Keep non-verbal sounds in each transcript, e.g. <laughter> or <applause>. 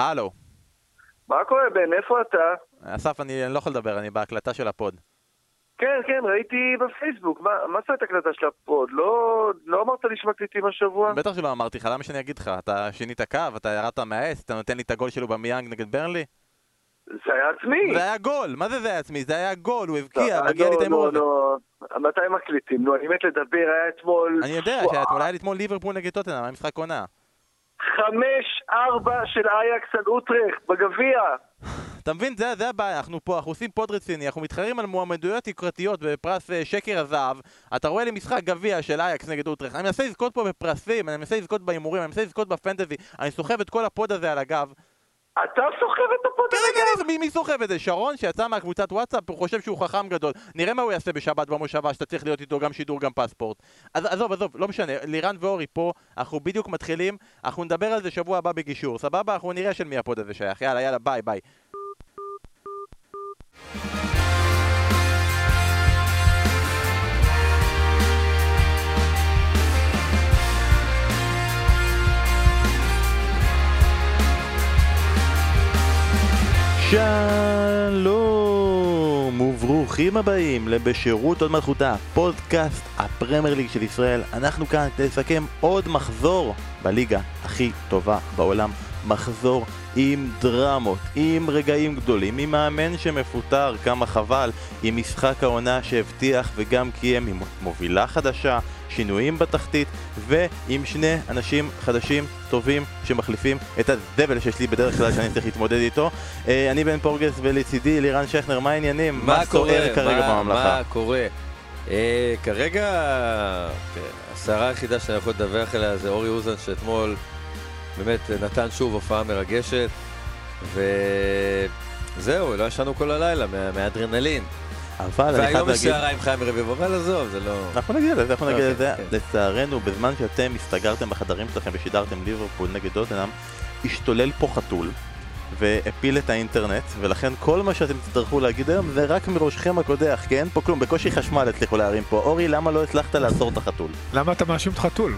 הלו. מה קורה, בן? איפה אתה? אסף, אני אני לא יכול לדבר, אני בהקלטה של הפוד. כן, כן, ראיתי בפייסבוק. מה מה זאת הקלטה של הפוד? לא לא אמרת לי שמקליטים השבוע? בטח שלא אמרתי לך, למה שאני אגיד לך? אתה שינית קו, אתה ירדת מהעץ, אתה נותן לי את הגול שלו במיאנג נגד ברנלי? זה היה עצמי. זה היה גול, מה זה זה היה עצמי? זה היה גול, הוא הבקיע, לא, מגיע לי את לא, ההימור הזה. לא, לא. מתי מקליטים? נו, אני מת לדבר, היה אתמול... אני יודע, וואו. שאתמול היה לי אתמול ליברפול נגד טוטנאם, היה משחק עונה. חמש, ארבע של אייקס על אוטרחט בגביע. אתה מבין, זה, זה הבעיה, אנחנו פה, אנחנו עושים פוד רציני, אנחנו מתחרים על מועמדויות יוקרתיות בפרס אה, שקר הזהב. אתה רואה לי משחק גביע של אייקס נגד אוטרחט, אני מנסה לזכות פה בפרסים, אני מנסה לזכות בהימורים, אני מנסה לזכות בפנטזי, אני סוחב את כל הפוד הזה על הגב. אתה סוחב את הפוד כן, על כן? מי, מי סוחב את זה? שרון שיצא מהקבוצת וואטסאפ, הוא חושב שהוא חכם גדול. נראה מה הוא יעשה בשבת במושבה, שאתה צריך להיות איתו גם שידור גם פספורט. אז עזוב, עזוב, לא משנה, לירן ואורי פה, אנחנו בדיוק מתחילים, אנחנו נדבר על זה שבוע הבא בגישור, סבבה? אנחנו נראה של מי הפוד הזה שייך. יאללה, יאללה, ביי, ביי. שלום וברוכים הבאים לבשירות עוד מלכותה, פודקאסט הפרמייר ליג של ישראל. אנחנו כאן כדי לסכם עוד מחזור בליגה הכי טובה בעולם. מחזור עם דרמות, עם רגעים גדולים, עם מאמן שמפוטר, כמה חבל, עם משחק העונה שהבטיח וגם קיים, עם מובילה חדשה, שינויים בתחתית, ועם שני אנשים חדשים טובים שמחליפים את הזבל שיש לי בדרך כלל שאני צריך להתמודד איתו. אה, אני בן פורגס ולצידי לירן שכנר, מה העניינים? מה קורה? סוער כרגע מה- בממלכה? מה קורה? אה, כרגע, כן, הסערה היחידה שאני יכול לדווח עליה זה אורי אוזן שאתמול באמת נתן שוב הופעה מרגשת וזהו, לא ישנו כל הלילה מה- מהאדרנלין. אבל אני חייב והיום יש להגיד... סערה עם חיים רביבו, אבל עזוב, זה לא... אנחנו נגיע לזה, אנחנו נגיע אוקיי, לזה. כן. לצערנו, בזמן שאתם הסתגרתם בחדרים שלכם ושידרתם ליברפול נגד טוטנאם, השתולל פה חתול. והפיל את האינטרנט, ולכן כל מה שאתם תצטרכו להגיד היום זה רק מראשכם הקודח, כי אין פה כלום, בקושי חשמל הצליחו להרים פה. אורי, למה לא הצלחת לעצור את החתול? למה אתה מאשים את חתול?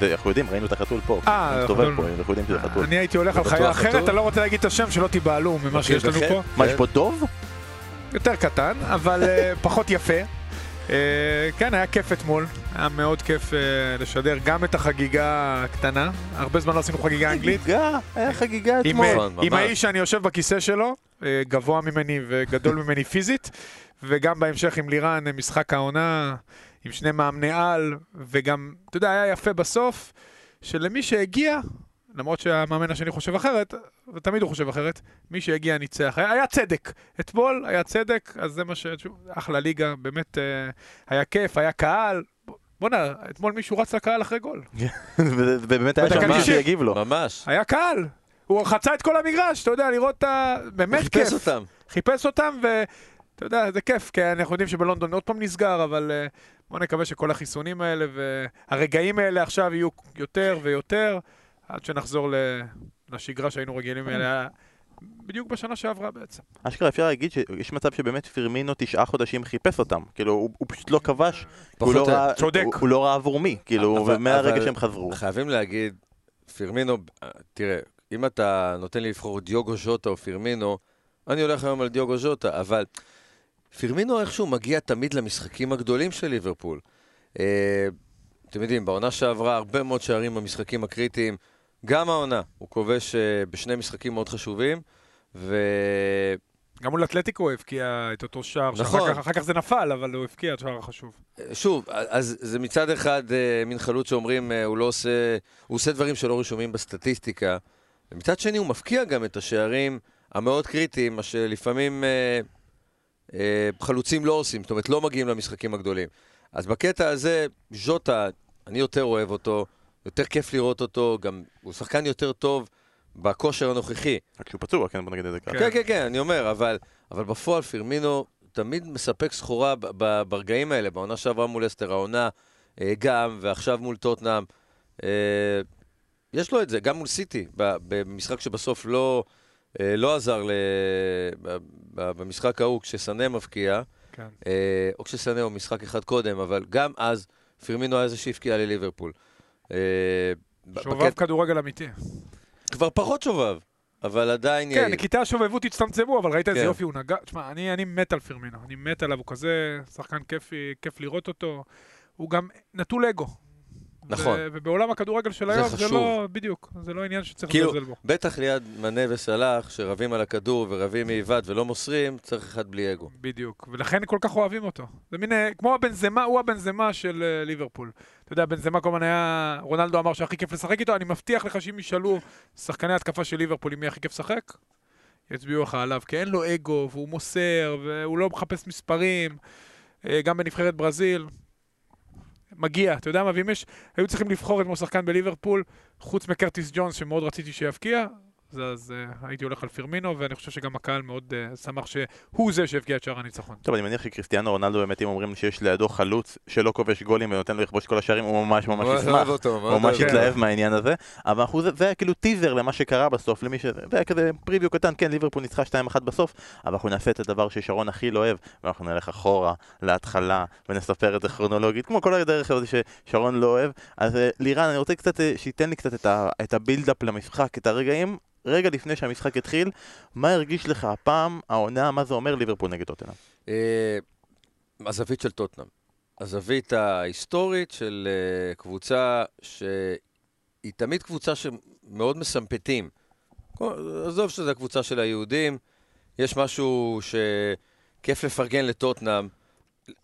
זה- אנחנו יודעים, ראינו את החתול פה. אה, הוא מסתובב חתול. פה, אנחנו יודעים שזה חתול. אני הייתי הולך על חיה? אחרת, אני לא רוצה להגיד את השם, שלא תיבהלו ממה שיש לנו? פה. מה, יש. פה דוב? יותר קטן, אבל אה, <laughs> פחות יפה. אה, כן, היה כיף אתמול, היה מאוד כיף אה, לשדר גם את החגיגה הקטנה. הרבה זמן לא עשינו חגיגה אנגלית. חגיגה, היה חגיגה אתמול. נכון, עם ממש. האיש שאני יושב בכיסא שלו, גבוה ממני וגדול <laughs> ממני פיזית, וגם בהמשך עם לירן, משחק העונה, עם שני מאמני על, וגם, אתה יודע, היה יפה בסוף, שלמי שהגיע, למרות שהמאמן השני חושב אחרת, ותמיד הוא חושב אחרת, מי שהגיע ניצח. היה, היה צדק. אתמול היה צדק, אז זה מה ש... אחלה ליגה, באמת אה, היה כיף, היה קהל. בואנה, אתמול מישהו רץ לקהל אחרי גול. <laughs> ובאמת היה שם מישהו. שיגיב לו. ממש. היה קהל. הוא חצה את כל המגרש, אתה יודע, לראות את ה... באמת כיף. חיפש אותם. חיפש אותם, ואתה יודע, זה כיף, כי אנחנו יודעים שבלונדון עוד פעם נסגר, אבל uh, בוא נקווה שכל החיסונים האלה והרגעים האלה עכשיו יהיו יותר ויותר, עד שנחזור. לשגרה שהיינו רגילים אליה בדיוק בשנה שעברה בעצם. אשכרה אפשר להגיד שיש מצב שבאמת פירמינו תשעה חודשים חיפש אותם. כאילו, הוא, הוא פשוט לא כבש, כי הוא לא. ראה, צודק. הוא, הוא לא ראה עבור מי, כאילו, אבל- ומהרגע אבל- שהם חזרו. חייבים להגיד, פירמינו, תראה, אם אתה נותן לי לבחור דיוגו ז'וטה או פירמינו, אני הולך היום על דיוגו ז'וטה, אבל פירמינו איכשהו מגיע תמיד למשחקים הגדולים של ליברפול. אה, אתם יודעים, בעונה שעברה הרבה מאוד שערים במשחקים הקריטיים, גם העונה, הוא כובש אה, בשני משחקים מאוד חשובים, ו... גם מול אתלטיקו הוא הבקיע את אותו שער, נכון. שאחר כך, אחר כך זה נפל, אבל הוא הבקיע את שער החשוב. שוב, אז זה מצד אחד אה, מין חלוץ שאומרים, אה, הוא לא עושה, הוא עושה דברים שלא רשומים בסטטיסטיקה, ומצד שני הוא מפקיע גם את השערים המאוד קריטיים, מה שלפעמים אה, אה, חלוצים לא עושים, זאת אומרת לא מגיעים למשחקים הגדולים. אז בקטע הזה, ז'וטה, אני יותר אוהב אותו, יותר כיף לראות אותו, גם הוא שחקן יותר טוב בכושר הנוכחי. רק שהוא פצוע, כן, בוא נגיד את זה ככה. כן. כן, כן, אני אומר, אבל, אבל בפועל פירמינו תמיד מספק סחורה ב- ב- ברגעים האלה, בעונה שעברה מול אסטר, העונה אה, גם, ועכשיו מול טוטנאם. אה, יש לו את זה, גם מול סיטי, במשחק שבסוף לא, אה, לא עזר ל... ב- ב- במשחק ההוא, כשסנה מבקיע, כן. אה, או כשסנה הוא משחק אחד קודם, אבל גם אז פירמינו היה זה שהבקיע לליברפול. ב- שובב בקטע- כדורגל אמיתי. כבר פחות שובב. אבל עדיין כן. קטעי השובבות הצטמצמו, אבל ראית איזה כן. יופי הוא נגע. תשמע, אני, אני מת על פירמינו, אני מת עליו, הוא כזה שחקן כיפי, כיף לראות אותו. הוא גם נטול אגו. נכון. ו- ובעולם הכדורגל של זה היום, זה. לא, בדיוק, זה לא עניין שצריך כאילו, לזלזל בו. בטח ליד מנה וסלאח, שרבים על הכדור ורבים מעיוות ולא מוסרים, צריך אחד בלי אגו. בדיוק, ולכן כל כך אוהבים אותו. זה מין, אה, כמו הבנזמה, הוא הבנזמה של אה, ליברפול. אתה יודע, בנזמה כל הזמן היה, רונלדו אמר שהכי כיף לשחק איתו, אני מבטיח לך שאם ישאלו שחקני התקפה של ליברפול עם מי הכי כיף לשחק, יצביעו לך עליו, כי אין לו אגו, והוא מוסר, והוא לא מחפש מספרים, אה, גם בנבחרת ברזיל. מגיע, אתה יודע מה, ואם יש, היו צריכים לבחור אתמול שחקן בליברפול, חוץ מקרטיס ג'ונס, שמאוד רציתי שיבקיע, אז, אז uh, הייתי הולך על פירמינו, ואני חושב שגם הקהל מאוד uh, שמח שהוא זה שהבקיע את שער הניצחון. טוב, אני מניח שקריסטיאנו רונלדו באמת, אם אומרים שיש לידו חלוץ שלא כובש גולים ונותן לו לכבוש כל השערים, הוא ממש ממש ישמח. אוהב אותו, הוא ממש. התלהב מהעניין הזה, אבל אנחנו, זה, זה היה כאילו טיזר למה שקרה בסוף, למי ש... זה היה כזה פריוויו קטן, כן, ליברפול ניצחה 2-1 בסוף, אבל אנחנו נעשה את הדבר ששרון הכי לא אוהב, ואנחנו נלך אחורה, להתחלה, ונספר את זה כרונולוגית, כמו כל הדרך הזאת ששרון לא אוהב. אז אה, לירן, אני רוצה קצת, שייתן לי קצת את, ה... את הבילדאפ למשחק, את הרגעים, רגע לפני שהמשחק התחיל, מה הרגיש לך הפעם, העונה, מה זה אומר ליברפול נגד טוטנאם? אה, הזווית של טוטנאם. הזווית ההיסטורית של אה, קבוצה שהיא תמיד קבוצה שמאוד מסמפתים. עזוב שזו הקבוצה של היהודים, יש משהו שכיף לפרגן לטוטנאם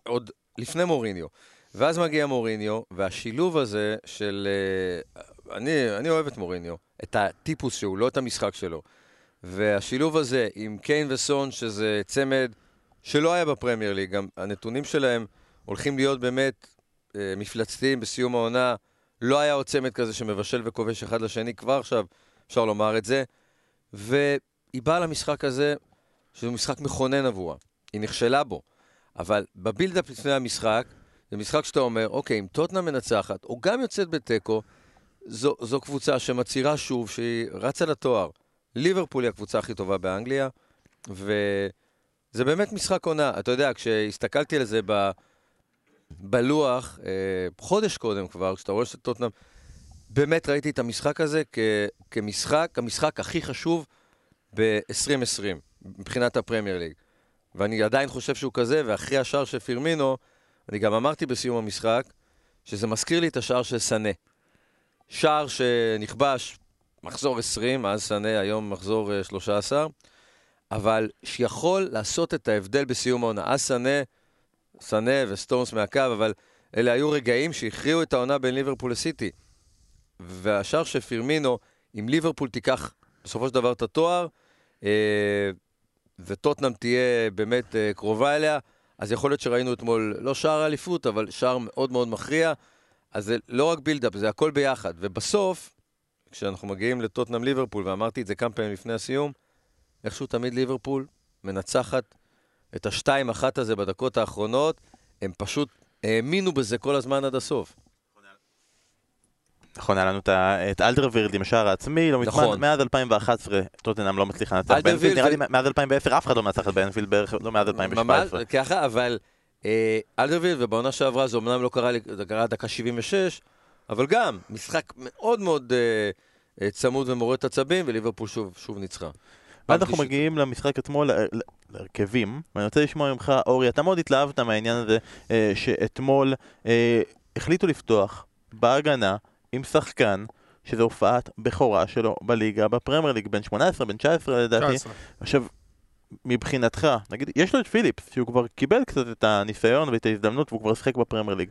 עוד לפני מוריניו. ואז מגיע מוריניו, והשילוב הזה של... אני, אני אוהב את מוריניו, את הטיפוס שהוא, לא את המשחק שלו. והשילוב הזה עם קיין וסון, שזה צמד שלא היה בפרמייר ליג, גם הנתונים שלהם הולכים להיות באמת אה, מפלצתיים בסיום העונה. לא היה עוד צמד כזה שמבשל וכובש אחד לשני, כבר עכשיו אפשר לומר את זה. והיא באה למשחק הזה, שהוא משחק מכונן עבורה. היא נכשלה בו. אבל בבילדאפ לפני המשחק, זה משחק שאתה אומר, אוקיי, אם טוטנה מנצחת, או גם יוצאת בתיקו, זו, זו קבוצה שמצהירה שוב שהיא רצה לתואר. ליברפול היא הקבוצה הכי טובה באנגליה, וזה באמת משחק עונה. אתה יודע, כשהסתכלתי על זה ב... בלוח, אה, חודש קודם כבר, כשאתה רואה שטוטנאם, באמת ראיתי את המשחק הזה כ... כמשחק, המשחק הכי חשוב ב-2020, מבחינת הפרמייר ליג. ואני עדיין חושב שהוא כזה, ואחרי השער של פירמינו, אני גם אמרתי בסיום המשחק, שזה מזכיר לי את השער של סנה. שער שנכבש מחזור 20, אז סנה, היום מחזור אה, 13, אבל שיכול לעשות את ההבדל בסיום העונה. אז סנה, סנה וסטונס מהקו, אבל אלה היו רגעים שהכריעו את העונה בין ליברפול לסיטי. והשער של פירמינו, אם ליברפול תיקח בסופו של דבר את התואר, אה, וטוטנאם תהיה באמת אה, קרובה אליה, אז יכול להיות שראינו אתמול לא שער אליפות, אבל שער מאוד מאוד מכריע. אז זה לא רק בילדאפ, זה הכל ביחד. ובסוף, כשאנחנו מגיעים לטוטנאם ליברפול, ואמרתי את זה כמה פעמים לפני הסיום, איכשהו תמיד ליברפול מנצחת את השתיים אחת הזה בדקות האחרונות, הם פשוט האמינו בזה כל הזמן עד הסוף. נכון, היה לנו את את אלדרוויירלד עם השער העצמי, לא מזמן, נכון. מאז 2011 טוטנאם לא מצליחה לנצח באנפילד, נראה לי מאז 2010 אף אחד לא מנצחת באנפילד בערך, לא מאז ממש 2017. ככה, אבל אלדרוויירלד, ובעונה שעברה זה אמנם לא קרה, זה קרה דקה 76, אבל גם משחק מאוד מאוד אה, אה, צמוד ומורט עצבים, וליברפול שוב, שוב ניצחה. אנחנו. מגיעים למשחק עצמו, להרכבים, ואני רוצה לשמוע ממך, אורי, אתה מאוד התלהבת מהעניין הזה, אה, שאתמול אה, החליטו לפתוח בהגנה עם שחקן, שזו הופעת בכורה שלו בליגה, בפרמייר ליג, בן 18, בן 19 לדעתי. 19. עכשיו, מבחינתך, נגיד, יש לו את פיליפס, שהוא כבר קיבל קצת את הניסיון ואת ההזדמנות והוא כבר שיחק בפרמייר ליג.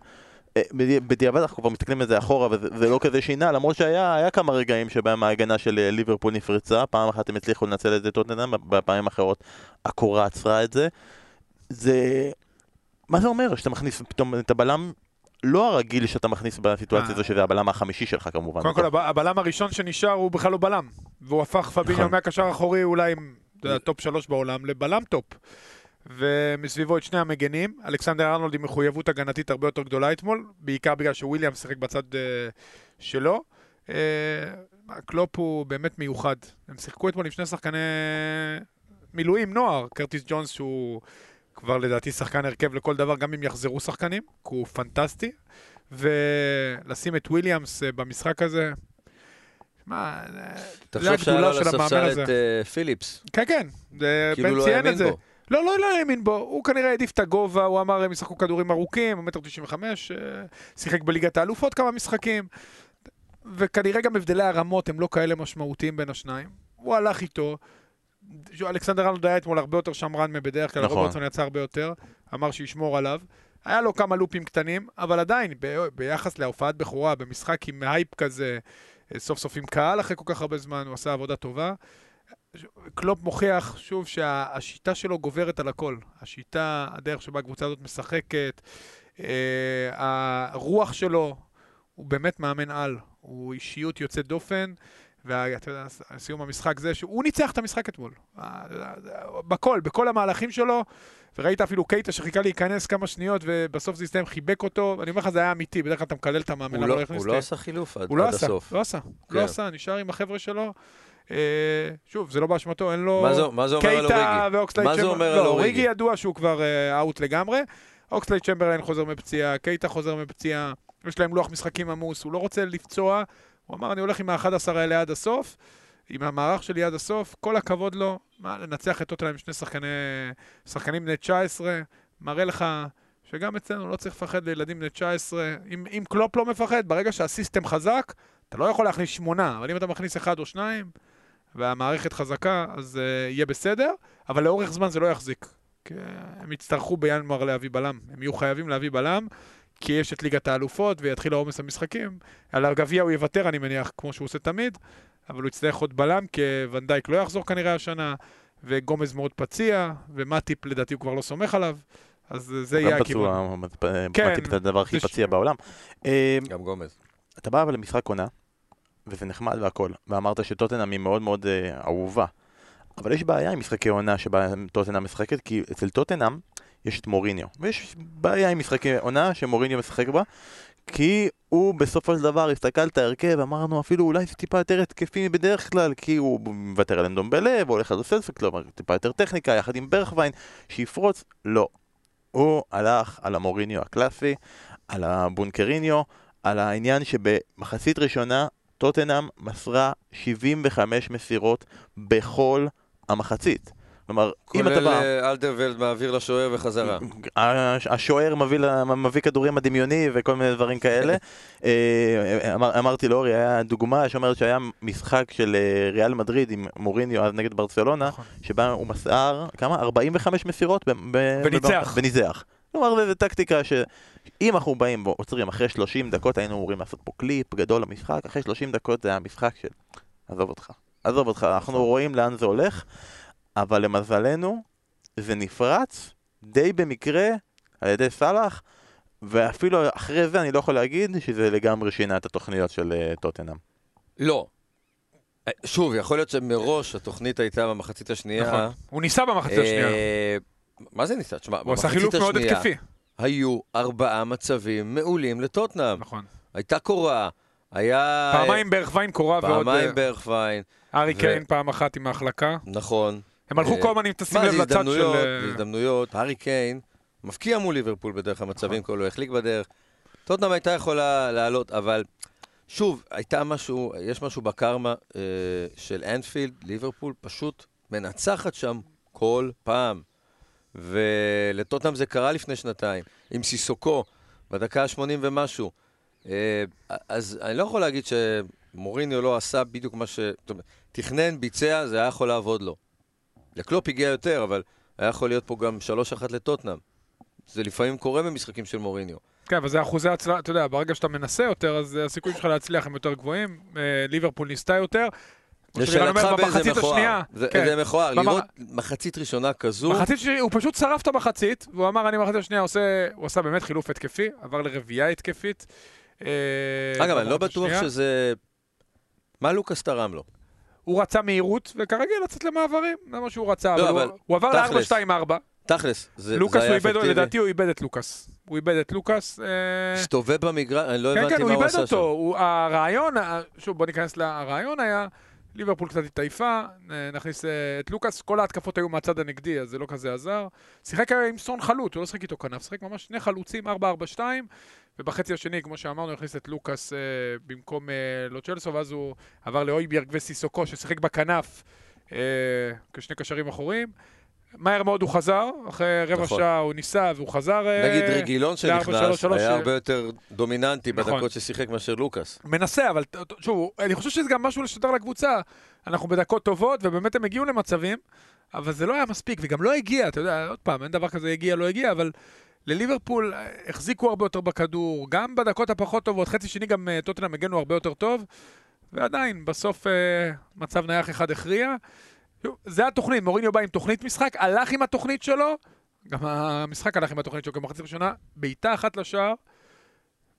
אה, בדי- בדיעבד אנחנו כבר מסתכלים על זה אחורה וזה זה לא כזה שינה, למרות שהיה היה כמה רגעים שבהם ההגנה של אה, ליברפול נפרצה, פעם אחת הם הצליחו לנצל את זה טוטנאם, בפעמים אחרות הקורה עצרה את זה. זה... מה זה אומר שאתה מכניס פתאום את הבלם לא הרגיל שאתה מכניס בסיטואציה אה. הזו, שזה הבלם החמישי שלך כמובן. קודם כל, הב- הבלם הראשון שנשאר הוא בכלל לא בלם. והוא הפך, פביניו נכון. מהקשר האחורי אולי אתה יודע, טופ שלוש בעולם לבלם טופ. ומסביבו את שני המגנים. אלכסנדר ארנולד עם מחויבות הגנתית הרבה יותר גדולה אתמול, בעיקר בגלל שוויליאם שיחק בצד אה, שלו. אה, קלופ הוא באמת מיוחד. הם שיחקו אתמול עם שני שחקני מילואים, נוער. קרטיס ג'ונס שהוא כבר לדעתי שחקן הרכב לכל דבר, גם אם יחזרו שחקנים, כי הוא פנטסטי. ולשים את וויליאמס אה, במשחק הזה, מה, זה- זה תחשוב שהיה הגדולה לו על של המאמן הספסל הזה. את אה, פיליפס. כן, כן, כאילו בן לא ציין את זה. בו. לא, לא, לא האמין בו, הוא כנראה העדיף את הגובה, הוא אמר הם ישחקו כדורים ארוכים, הוא מטר 95, אה, שיחק בליגת האלופות כמה משחקים, וכנראה גם הבדלי הרמות הם לא כאלה משמעותיים בין השניים. הוא הלך איתו, אלכסנדר ארנולד היה אתמול הרבה יותר שמרן מבדרך כלל, נכון. רוברטסון יצא הרבה יותר, אמר שישמור עליו. היה לו כמה לופים קטנים, אבל עדיין, ב- ביחס להופעת בכורה, במשחק עם הייפ כזה, סוף סוף עם קהל אחרי כל כך הרבה זמן, הוא עשה עבודה טובה. קלופ מוכיח שוב שהשיטה שלו גוברת על הכל. השיטה, הדרך שבה הקבוצה הזאת משחקת, אה, הרוח שלו, הוא באמת מאמן על. הוא אישיות יוצאת דופן, ואתה יודע, סיום המשחק זה שהוא ניצח את המשחק אתמול. בכל, בכל המהלכים שלו, וראית אפילו קייטה שחיכה להיכנס כמה שניות, ובסוף זה הסתיים, חיבק אותו, ואני אומר לך, זה היה אמיתי, בדרך כלל אתה מקלל את המאמן, הוא לא- הוא. לא עשה חילוף עד הוא לא עד עשה, הסוף. לא עשה, כן. לא עשה, נשאר עם החבר'ה שלו. אה, שוב, זה לא באשמתו, אין לו... מה זה- אומר על קייטה אוריגי? ואוקסלייד מה זה אומר על לא, אוריגי? אוריגי ידוע שהוא כבר out לגמרי. אוקסלייד צ'מברליין חוזר מפציעה, קייטה חוזר מפציעה, יש להם לוח משחקים עמוס, הוא לא רוצה לפצוע. הוא אמר, אני הולך עם ה-11 האלה עד הסוף, עם המערך שלי עד הסוף, כל הכבוד לו. מה, לנצח את טוטנאם עם שני שחקני, שחקנים בני 19, מראה לך שגם אצלנו לא צריך לפחד לילדים בני 19. אם, אם קלופ לא מפחד, ברגע שה system חזק, אתה לא יכול להכניס שמונה, אבל אם אתה מכניס אחד או שניים, והמערכת חזקה, אז uh, יהיה בסדר, אבל לאורך זמן זה לא יחזיק. כי הם יצטרכו בינואר להביא בלם. הם יהיו חייבים להביא בלם, כי יש את ליגת האלופות ויתחיל העומס המשחקים. על הגביע הוא יוותר, אני מניח, כמו שהוא עושה תמיד, אבל הוא יצטרך עוד בלם, כי ונדייק לא יחזור כנראה השנה, וגומז מאוד פציע, ומטיפ לדעתי הוא כבר לא סומך עליו, אז אה, זה יהיה גם הכיוון. פצוע, כן, מטיפ זה הדבר הכי פציע בעולם. אה, גם גומז. אתה בא אבל למשחק עונה, וזה נחמד והכל, ואמרת שטוטנאם היא מאוד מאוד אה, אהובה. אבל יש בעיה עם משחקי עונה שבה טוטנאם משחקת, כי אצל טוטנאם יש את מוריניו. ויש בעיה עם משחקי עונה שמוריניו משחק בה, כי הוא בסופו של דבר הסתכל את ההרכב, אמרנו אפילו אולי זה טיפה יותר התקפי מבדרך כלל, כי הוא מוותר על אנדומבלה, והולך על סלסק, כלומר טיפה יותר טכניקה, יחד עם ברכווין, שיפרוץ, לא. הוא הלך על המוריניו הקלאסי, על הבונקריניו, על העניין שבמחצית ראשונה טוטנאם מסרה 75 מסירות בכל המחצית. כלומר, אם אתה כולל בא... אה, אלדרוולד מעביר לשוער וחזרה. הש- השוער מביא, כדורים הדמיוני וכל מיני דברים כאלה. <laughs> אה, אמר, אמרתי לאורי, היה דוגמה שאומרת שהיה משחק של אה, ריאל מדריד עם מוריניו אז נגד ברצלונה, נכון. שבה הוא מסר, כמה? 45 מסירות וניצח. וניצח. כלומר, זו טקטיקה שאם אנחנו באים ועוצרים אחרי 30 דקות, היינו אמורים לעשות פה קליפ גדול למשחק, אחרי 30 דקות זה היה משחק של... עזוב אותך. עזוב אותך, אנחנו רואים לאן זה הולך, אבל למזלנו, זה נפרץ די במקרה על ידי סאלח, ואפילו אחרי זה אני לא יכול להגיד שזה לגמרי שינה את התוכניות של אה, טוטנאם. לא. אה, שוב, יכול להיות שמראש התוכנית הייתה במחצית השנייה. נכון. הוא ניסה במחצית השנייה. אה, מה זה ניסה? תשמע, הוא עשה במחצית חילוף מאוד השנייה התקפי. היו ארבעה מצבים מעולים לטוטנאם. נכון. הייתה קורה, היה... פעמיים בערך ויין קורה ועוד... פעמיים אה, ברכווין, ארי קיין פעם אחת עם ההחלקה. נכון. הם הלכו אה, כל הזמן, אם תשים מה, לב לצד של... הזדמנויות, אה, זה הזדמנויות. הארי קיין מפקיע מול ליברפול בדרך נכון. המצבים, כל הוא החליק בדרך. טוטנאם הייתה יכולה לעלות, אבל שוב, הייתה משהו, יש משהו בקרמה אה, של אנפילד, ליברפול פשוט מנצחת שם כל פעם. ולטוטנאם זה קרה לפני שנתיים, עם סיסוקו, בדקה ה-80 ומשהו. אה, אז אני לא יכול להגיד שמוריניו לא עשה בדיוק מה ש... תכנן, ביצע, זה היה יכול לעבוד לו. לקלופ הגיע יותר, אבל היה יכול להיות פה גם 3-1 לטוטנאם. זה לפעמים קורה במשחקים של מוריניו. כן, אבל זה אחוזי הצלחה, אתה יודע, ברגע שאתה מנסה יותר, אז הסיכויים שלך להצליח הם יותר גבוהים. אה, ליברפול ניסתה יותר. לשאלתך באיזה מכוער. השנייה, זה כן. זה מכוער, במח- לראות מחצית ראשונה כזו, מחצית שנייה, הוא פשוט שרף את המחצית, והוא אמר, אני מחצית השנייה עושה, הוא עשה באמת חילוף התקפי, עבר לרביעייה התקפית. אה, אגב, אני לא בטוח. שזה... מה לוקאס תרם לו? הוא רצה מהירות, וכרגיל לצאת למעברים, זה מה שהוא רצה, לא, אבל אבל הוא- הוא עבר תכלס, ל-4-2-4. תכלס, זה זה לוקאס, היה הוא איבד, אפקטיבי. לדעתי הוא איבד את לוקאס. הוא איבד את לוקאס. אה, הסתובב במגרש, אני לא כן, הבנתי כן, מה הוא הוא איבד עשה אותו. שם. הוא- הרעיון, ה- שוב, בוא ניכנס ל... הרעיון היה ליברפול קצת התעייפה, אה, נכניס אה, את לוקאס, כל ההתקפות היו מהצד הנגדי, אז זה לא כזה עזר. שיחק עם סון חלוץ, הוא לא שיחק איתו כנף, שיחק ממש שני חלוצים, 4-4-2, ובחצי השני, כמו שאמרנו, הכניס את לוקאס אה, במקום אה, לוצ'לסו, ואז הוא עבר לאויביארג וסיסוקו, ששיחק בכנף אה, כשני קשרים אחוריים. מהר מאוד הוא חזר, אחרי רבע נכון. שעה הוא ניסה והוא חזר. אה, נגיד רגילון שנכנס 4-3-3, היה ש- הרבה יותר דומיננטי נכון. בדקות ששיחק מאשר לוקאס. מנסה, אבל שוב, אני חושב שזה גם משהו לשדר לקבוצה. אנחנו בדקות טובות, ובאמת הם הגיעו למצבים, אבל זה לא היה מספיק, וגם לא הגיע, אתה יודע, עוד פעם, אין דבר כזה הגיע, לא הגיע, אבל לליברפול אה, החזיקו הרבה יותר בכדור, גם בדקות הפחות טובות, חצי שני גם אה, טוטנאם הגנו הרבה יותר טוב, ועדיין, בסוף אה, מצב נייח אחד הכריע. זה התוכנית, מוריניו בא עם תוכנית משחק, הלך עם התוכנית שלו, גם המשחק הלך עם התוכנית שלו, גם מחצית ראשונה, בעיטה אחת לשער,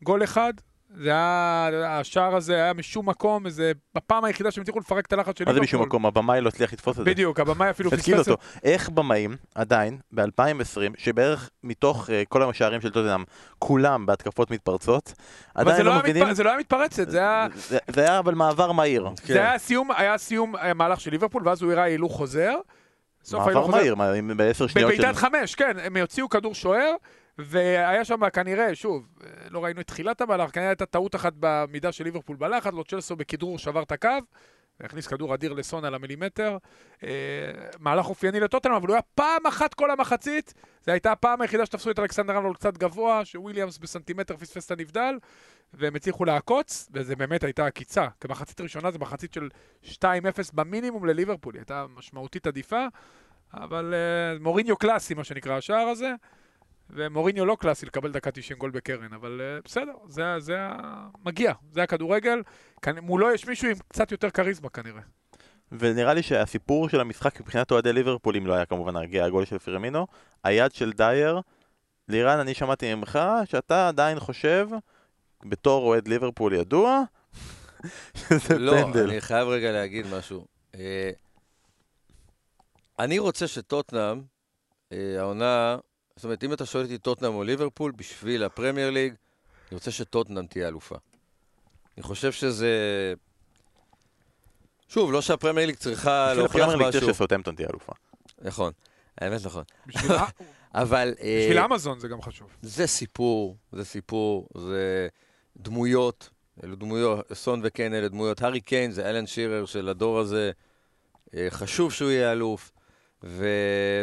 גול אחד, זה היה, השער הזה היה משום מקום, זה בפעם היחידה שהם הצליחו לפרק את הלחץ של מה זה ליברפול. משום מקום? הבמאי לא הצליח לתפוס את זה. בדיוק, הבמאי אפילו פספס אותו. איך במאים, עדיין, ב-2020, שבערך מתוך אה, כל השערים של טוטנאם, כולם בהתקפות מתפרצות, עדיין לא, לא מבינים... מתפ... זה לא היה מתפרצת, זה היה, זה- זה היה אבל מעבר מהיר. כן. זה היה סיום, היה סיום אה, מהלך של ליברפול, ואז הוא הראה הילוך חוזר. מעבר. מהיר, בעשר שניות. בבעיטת חמש, כן, הם הוציאו כדור שוער, והיה שם כנראה, שוב, אה, לא ראינו את תחילת המהלך, כנראה הייתה טעות אחת במידה של ליברפול בלחץ, לוצ'לסו בכדרור שבר את הקו, הכניס כדור אדיר לסון על המילימטר. אה, מהלך אופייני לטוטנאם, אבל הוא היה פעם אחת כל המחצית, זו הייתה הפעם היחידה שתפסו את אלכסנדר ארנולד קצת גבוה, שוויליאמס בסנטימטר פספס את הנבדל, והם הצליחו לעקוץ, וזה באמת הייתה עקיצה. כמחצית ראשונה זה מחצית של 2-0 במינימום לליברפול, היא הייתה משמעותית עדיפה. אבל uh, מוריניו קלאסי, מה שנקרא, השער הזה, ומוריניו לא קלאסי לקבל דקה 90 גול בקרן, אבל uh, בסדר, זה, זה ה- מגיע, זה הכדורגל. כאן, מולו יש מישהו עם קצת יותר כריזמה כנראה. ונראה לי שהסיפור של המשחק מבחינת אוהדי ליברפול, אם לא היה כמובן הרגיע הגול של פירמינו, היד של דייר, לירן, אני שמעתי ממך שאתה עדיין חושב, בתור אוהד ליברפול ידוע, <laughs> שזה לא, פנדל. אני חייב רגע להגיד משהו. אה, אני רוצה שטוטנאם, אה, העונה, זאת אומרת, אם אתה שואל אותי טוטנאם או ליברפול, בשביל הפרמייר ליג, אני רוצה שטוטנאם תהיה אלופה. אני חושב שזה... שוב, לא שהפרמייר ליג צריכה בשביל להוכיח הפרמייר ליג צריך משהו. שסוטמפטון תהיה אלופה. נכון, האמת נכון. בשביל, <laughs> אבל... אה, בשביל אמזון זה גם חשוב. זה סיפור, זה סיפור, זה דמויות, אלו דמויות, סון וקן אלה דמויות, הארי קיין זה אלן שירר של הדור הזה, אה, חשוב שהוא יהיה אלוף, ו...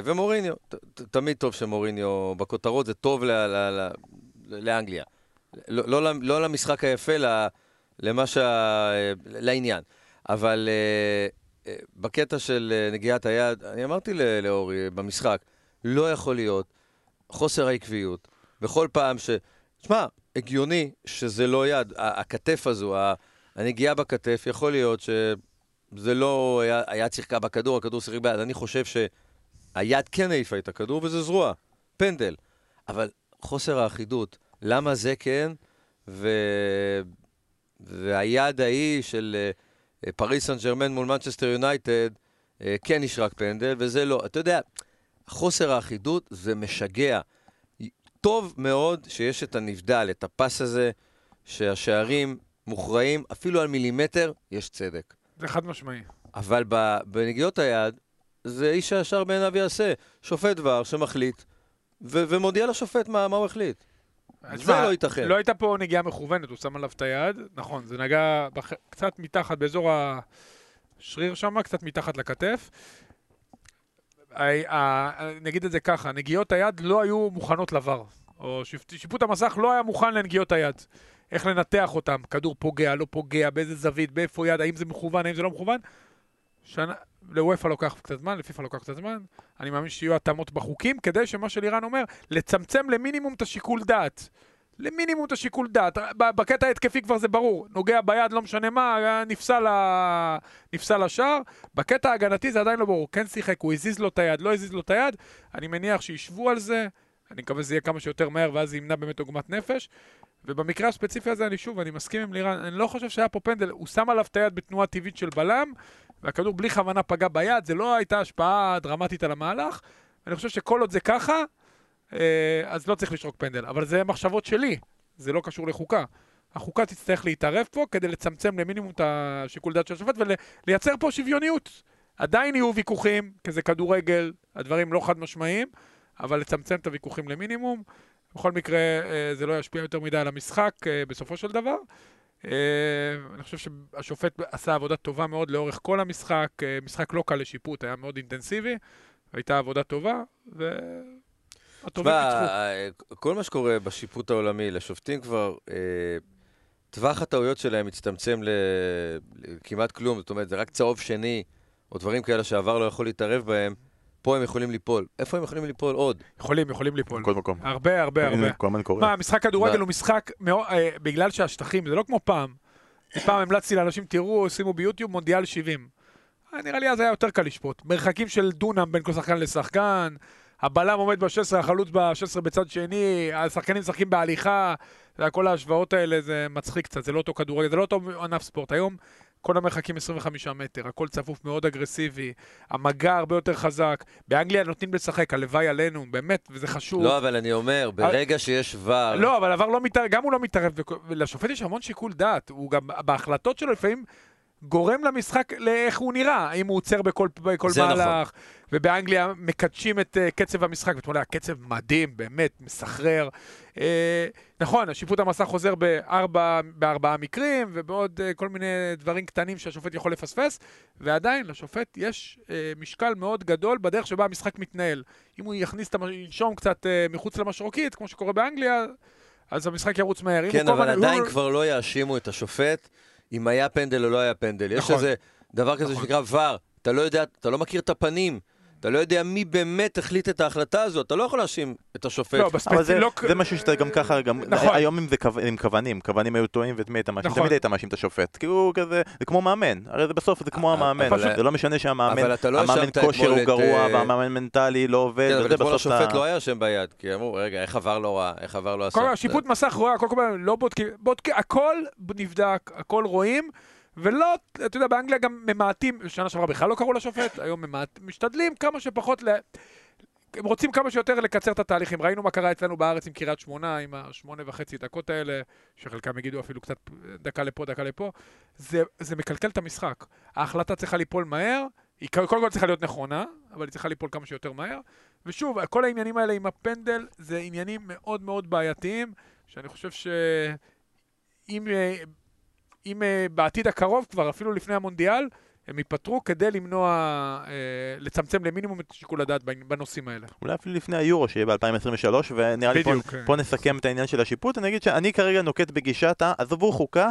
ומוריניו, ת, ת, תמיד טוב שמוריניו בכותרות, זה טוב ל... ל... ל... לאנגליה. לא, לא, לא למשחק היפה, ל... למה שה... לעניין. אבל אה, בקטע של אה, נגיעת היד, אני אמרתי לאורי במשחק, לא יכול להיות חוסר העקביות. בכל פעם ש... תשמע, הגיוני שזה לא יד. הכתף הזו, הנגיעה בכתף, יכול להיות שזה לא... היד שיחקה בכדור, הכדור שיחק ביד. אני חושב שהיד כן העיפה את הכדור, וזה זרוע. פנדל. אבל חוסר האחידות, למה זה כן, ו... והיד ההיא של אה, פריז סן ז'רמן מול מנצ'סטר יונייטד, אה, כן נשרק פנדל, וזה לא. אתה יודע, חוסר האחידות זה משגע. טוב מאוד שיש את הנבדל, את הפס הזה, שהשערים מוכרעים, אפילו על מילימטר, יש צדק. זה חד משמעי. אבל בנגיעות היד, זה איש הישר בעיניו יעשה. שופט דבר שמחליט, ו- ומודיע לשופט מה, מה הוא החליט. זה תשמע, לא ייתכן. לא הייתה פה נגיעה מכוונת, הוא שם עליו את היד, נכון, זה נגע בח... קצת מתחת, באזור השריר שם, קצת מתחת לכתף. נגיד את זה ככה, נגיעות היד לא היו מוכנות לבר, או שיפ- שיפוט המסך לא היה מוכן לנגיעות היד. איך לנתח אותם, כדור פוגע, לא פוגע, באיזה זווית, באיפה יד, האם זה מכוון, האם זה לא מכוון. שנה, לוופא לוקח קצת זמן, לפיפ"א לוקח קצת זמן. אני מאמין שיהיו התאמות בחוקים, כדי שמה שלירן אומר, לצמצם למינימום את השיקול דעת. למינימום את השיקול דעת. בקטע ההתקפי כבר זה ברור. נוגע ביד, לא משנה מה, היה נפסל, ה... נפסל השער. בקטע ההגנתי זה עדיין לא ברור. כן שיחק, הוא הזיז לו את היד, לא הזיז לו את היד. אני מניח שישבו על זה. אני מקווה שזה יהיה כמה שיותר מהר, ואז זה ימנע באמת עוגמת נפש. ובמקרה הספציפי הזה, אני שוב, אני מסכים עם לירן, אני לא חושב שהיה פה פנדל. הוא שם עליו את היד בתנועה טבעית של בלם, והכדור בלי כוונה פגע ביד, זה לא הייתה השפעה דרמטית על המהלך. אני חושב שכל עוד זה ככה, אה, אז לא צריך לשרוק פנדל. אבל זה מחשבות שלי, זה לא קשור לחוקה. החוקה תצטרך להתערב פה כדי לצמצם למינימום את השיקול דעת של השופט ולייצר פה שוויוניות. עדיין יהיו ויכוחים, כי זה כדורגל, הדברים לא חד משמעיים, אבל לצמצם את הוויכוחים למינימום. בכל מקרה, אה, זה לא ישפיע יותר מדי על המשחק אה, בסופו של דבר. אה, אני חושב שהשופט עשה עבודה טובה מאוד לאורך כל המשחק, משחק לא קל לשיפוט, היה מאוד אינטנסיבי, הייתה עבודה טובה, ו... ניצחו. כל מה שקורה בשיפוט העולמי, לשופטים כבר, אה, טווח הטעויות שלהם מצטמצם לכמעט כלום, זאת אומרת, זה רק צהוב שני, או דברים כאלה שעבר לא יכול להתערב בהם. פה הם יכולים ליפול. איפה הם יכולים ליפול עוד? יכולים, יכולים ליפול. בכל מקום. הרבה, הרבה, הרבה. כל הזמן קורה. מה, משחק כדורגל הוא משחק, אה, בגלל שהשטחים, זה לא כמו פעם. פעם המלצתי לאנשים, תראו, שימו ביוטיוב מונדיאל 70. אה, נראה לי אז היה יותר קל לשפוט. מרחקים של דונם בין כל שחקן לשחקן, הבלם עומד ב-16, החלוץ ב-16 בצד שני, השחקנים משחקים בהליכה, כל ההשוואות האלה זה מצחיק קצת, זה לא אותו כדורגל, זה לא אותו ענף ספורט. היום כל המרחקים 25 מטר, הכל צפוף מאוד אגרסיבי, המגע הרבה יותר חזק. באנגליה נותנים לשחק, הלוואי עלינו, באמת, וזה חשוב. לא, אבל אני אומר, ברגע שיש ור... לא, אבל הוואר לא מתערב, גם הוא לא מתערב, ולשופט יש המון שיקול דעת, הוא גם, בהחלטות שלו לפעמים... גורם למשחק לאיך הוא נראה, האם הוא עוצר בכל, בכל מהלך. נכון. ובאנגליה מקדשים את uh, קצב המשחק, ואתה אומר, הקצב מדהים, באמת, מסחרר. Uh, נכון, השיפוט המסך חוזר בארבע, בארבעה מקרים, ובעוד uh, כל מיני דברים קטנים שהשופט יכול לפספס, ועדיין לשופט יש uh, משקל מאוד גדול בדרך שבה המשחק מתנהל. אם הוא יכניס את הנשום קצת uh, מחוץ למשרוקית, כמו שקורה באנגליה, אז המשחק ירוץ מהר. כן, אבל עדיין הוא... כבר לא יאשימו את השופט. אם היה פנדל או לא היה פנדל. נכון. יש איזה דבר כזה נכון. שנקרא ור, אתה לא יודע, אתה לא מכיר את הפנים. אתה לא יודע מי באמת החליט את ההחלטה הזאת, אתה לא יכול להאשים את השופט. לא, אבל זה, לא... זה משהו שאתה גם ככה, גם נכון. היום אם זה כו... עם כוונים, כוונים היו טועים ואת מי היית מאשים, נכון. תמיד היית מאשים את השופט. כי הוא כזה, זה כמו מאמן, הרי זה בסוף זה כמו אה, המאמן, אבל... זה לא משנה שהמאמן, לא המאמן כושר הוא גרוע אה, והמאמן מנטלי לא עובד, כן, אבל אתמול השופט לא היה שם ביד, כי אמרו, רגע, איך עבר לא רע, איך עבר לא עשה. שיפוט מסך רואה, הכל לא בודקים, הכל נבדק, הכל רואים. ולא, אתה יודע, באנגליה גם ממעטים, שנה שעברה בכלל לא קראו לשופט, היום ממעט, משתדלים כמה שפחות ל... הם רוצים כמה שיותר לקצר את התהליכים. ראינו מה קרה אצלנו בארץ עם קריית שמונה, עם השמונה וחצי דקות האלה, שחלקם יגידו אפילו קצת דקה לפה, דקה לפה. זה, זה מקלקל את המשחק. ההחלטה צריכה ליפול מהר, היא קודם כל צריכה להיות נכונה, אבל היא צריכה ליפול כמה שיותר מהר. ושוב, כל העניינים האלה עם הפנדל זה עניינים מאוד מאוד בעייתיים, שאני חושב שאם אם uh, בעתיד הקרוב כבר, אפילו לפני המונדיאל, הם ייפטרו כדי למנוע, uh, לצמצם למינימום את שיקול הדעת בנושאים האלה. אולי אפילו לפני היורו שיהיה ב-2023, ונראה לי פה, כן. פה נסכם את העניין של השיפוט. אני אגיד שאני כרגע נוקט בגישת. עזבו חוקה.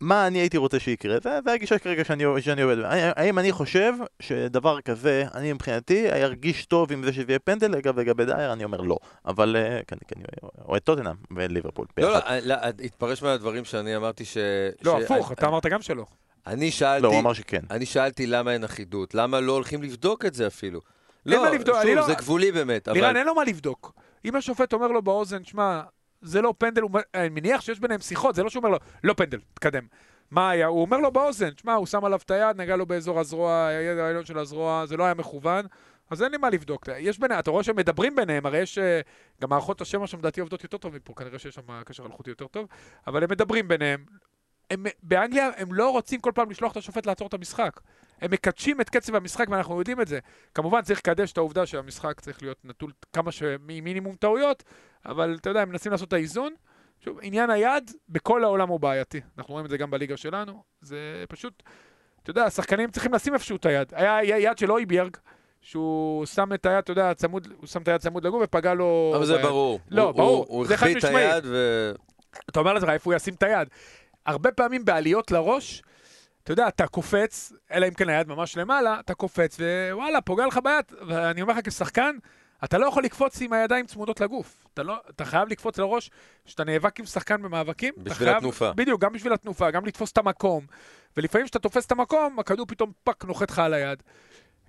מה אני הייתי רוצה שיקרה, זה, זה הגישה כרגע שאני, שאני עובד בה. האם אני חושב שדבר כזה, אני מבחינתי ארגיש טוב עם זה שזה יהיה פנדל, אגב לגבי דייר אני אומר לא, אבל uh, כן, כן, אוהד טוטנאם וליברפול. לא, לא, לא, התפרש מהדברים שאני אמרתי ש... לא, ש... הפוך, I, אתה I... אמרת גם שלא. אני שאלתי... לא, הוא אמר שכן. אני שאלתי למה אין אחידות, למה לא הולכים לבדוק את זה אפילו. לא, שוב, לא... זה גבולי באמת, אבל... לירן, אין לו מה לבדוק. אם השופט אומר לו באוזן, שמע, זה לא פנדל, הוא... אני מניח שיש ביניהם שיחות, זה לא שהוא אומר לו, לא פנדל, תקדם. מה היה? הוא אומר לו באוזן, שמע, הוא שם עליו את היד, נגע לו באזור הזרוע, היד העליון של הזרוע, זה לא היה מכוון, אז אין לי מה לבדוק. יש ביניהם, אתה רואה שהם מדברים ביניהם, הרי יש, אה, גם מערכות השמע שם לדעתי עובדות יותר טוב מפה, כנראה שיש שם קשר אלחוטי יותר טוב, אבל הם מדברים ביניהם. הם, באנגליה הם לא רוצים כל פעם לשלוח את השופט לעצור את המשחק. הם מקדשים את קצב המשחק ואנחנו יודעים את זה. כמובן צריך לקדש את העובדה שהמשחק צריך להיות נטול כמה שמינימום טעויות, אבל אתה יודע, הם מנסים לעשות את האיזון. שוב, עניין היד בכל העולם הוא בעייתי. אנחנו רואים את זה גם בליגה שלנו. זה פשוט, אתה יודע, השחקנים צריכים לשים איפשהו את היד. היה יד של אויברג, שהוא שם את היד, אתה יודע, צמוד, הוא שם את היד צמוד לגוף ופגע לו... אבל זה ברור. לא, הוא, ברור. הוא החביא את היד ו... אתה אומר לעצמך, איפה הוא ישים את היד? הרבה פעמים בעליות לראש, אתה יודע, אתה קופץ, אלא אם כן היד ממש למעלה, אתה קופץ, ווואלה, פוגע לך ביד. ואני אומר לך כשחקן, אתה לא יכול לקפוץ עם הידיים צמודות לגוף. אתה, לא, אתה חייב לקפוץ לראש כשאתה נאבק עם שחקן במאבקים. בשביל חייב, התנופה. בדיוק, גם בשביל התנופה, גם לתפוס את המקום. ולפעמים כשאתה תופס את המקום, הכדור פתאום fuck נוחת לך על היד.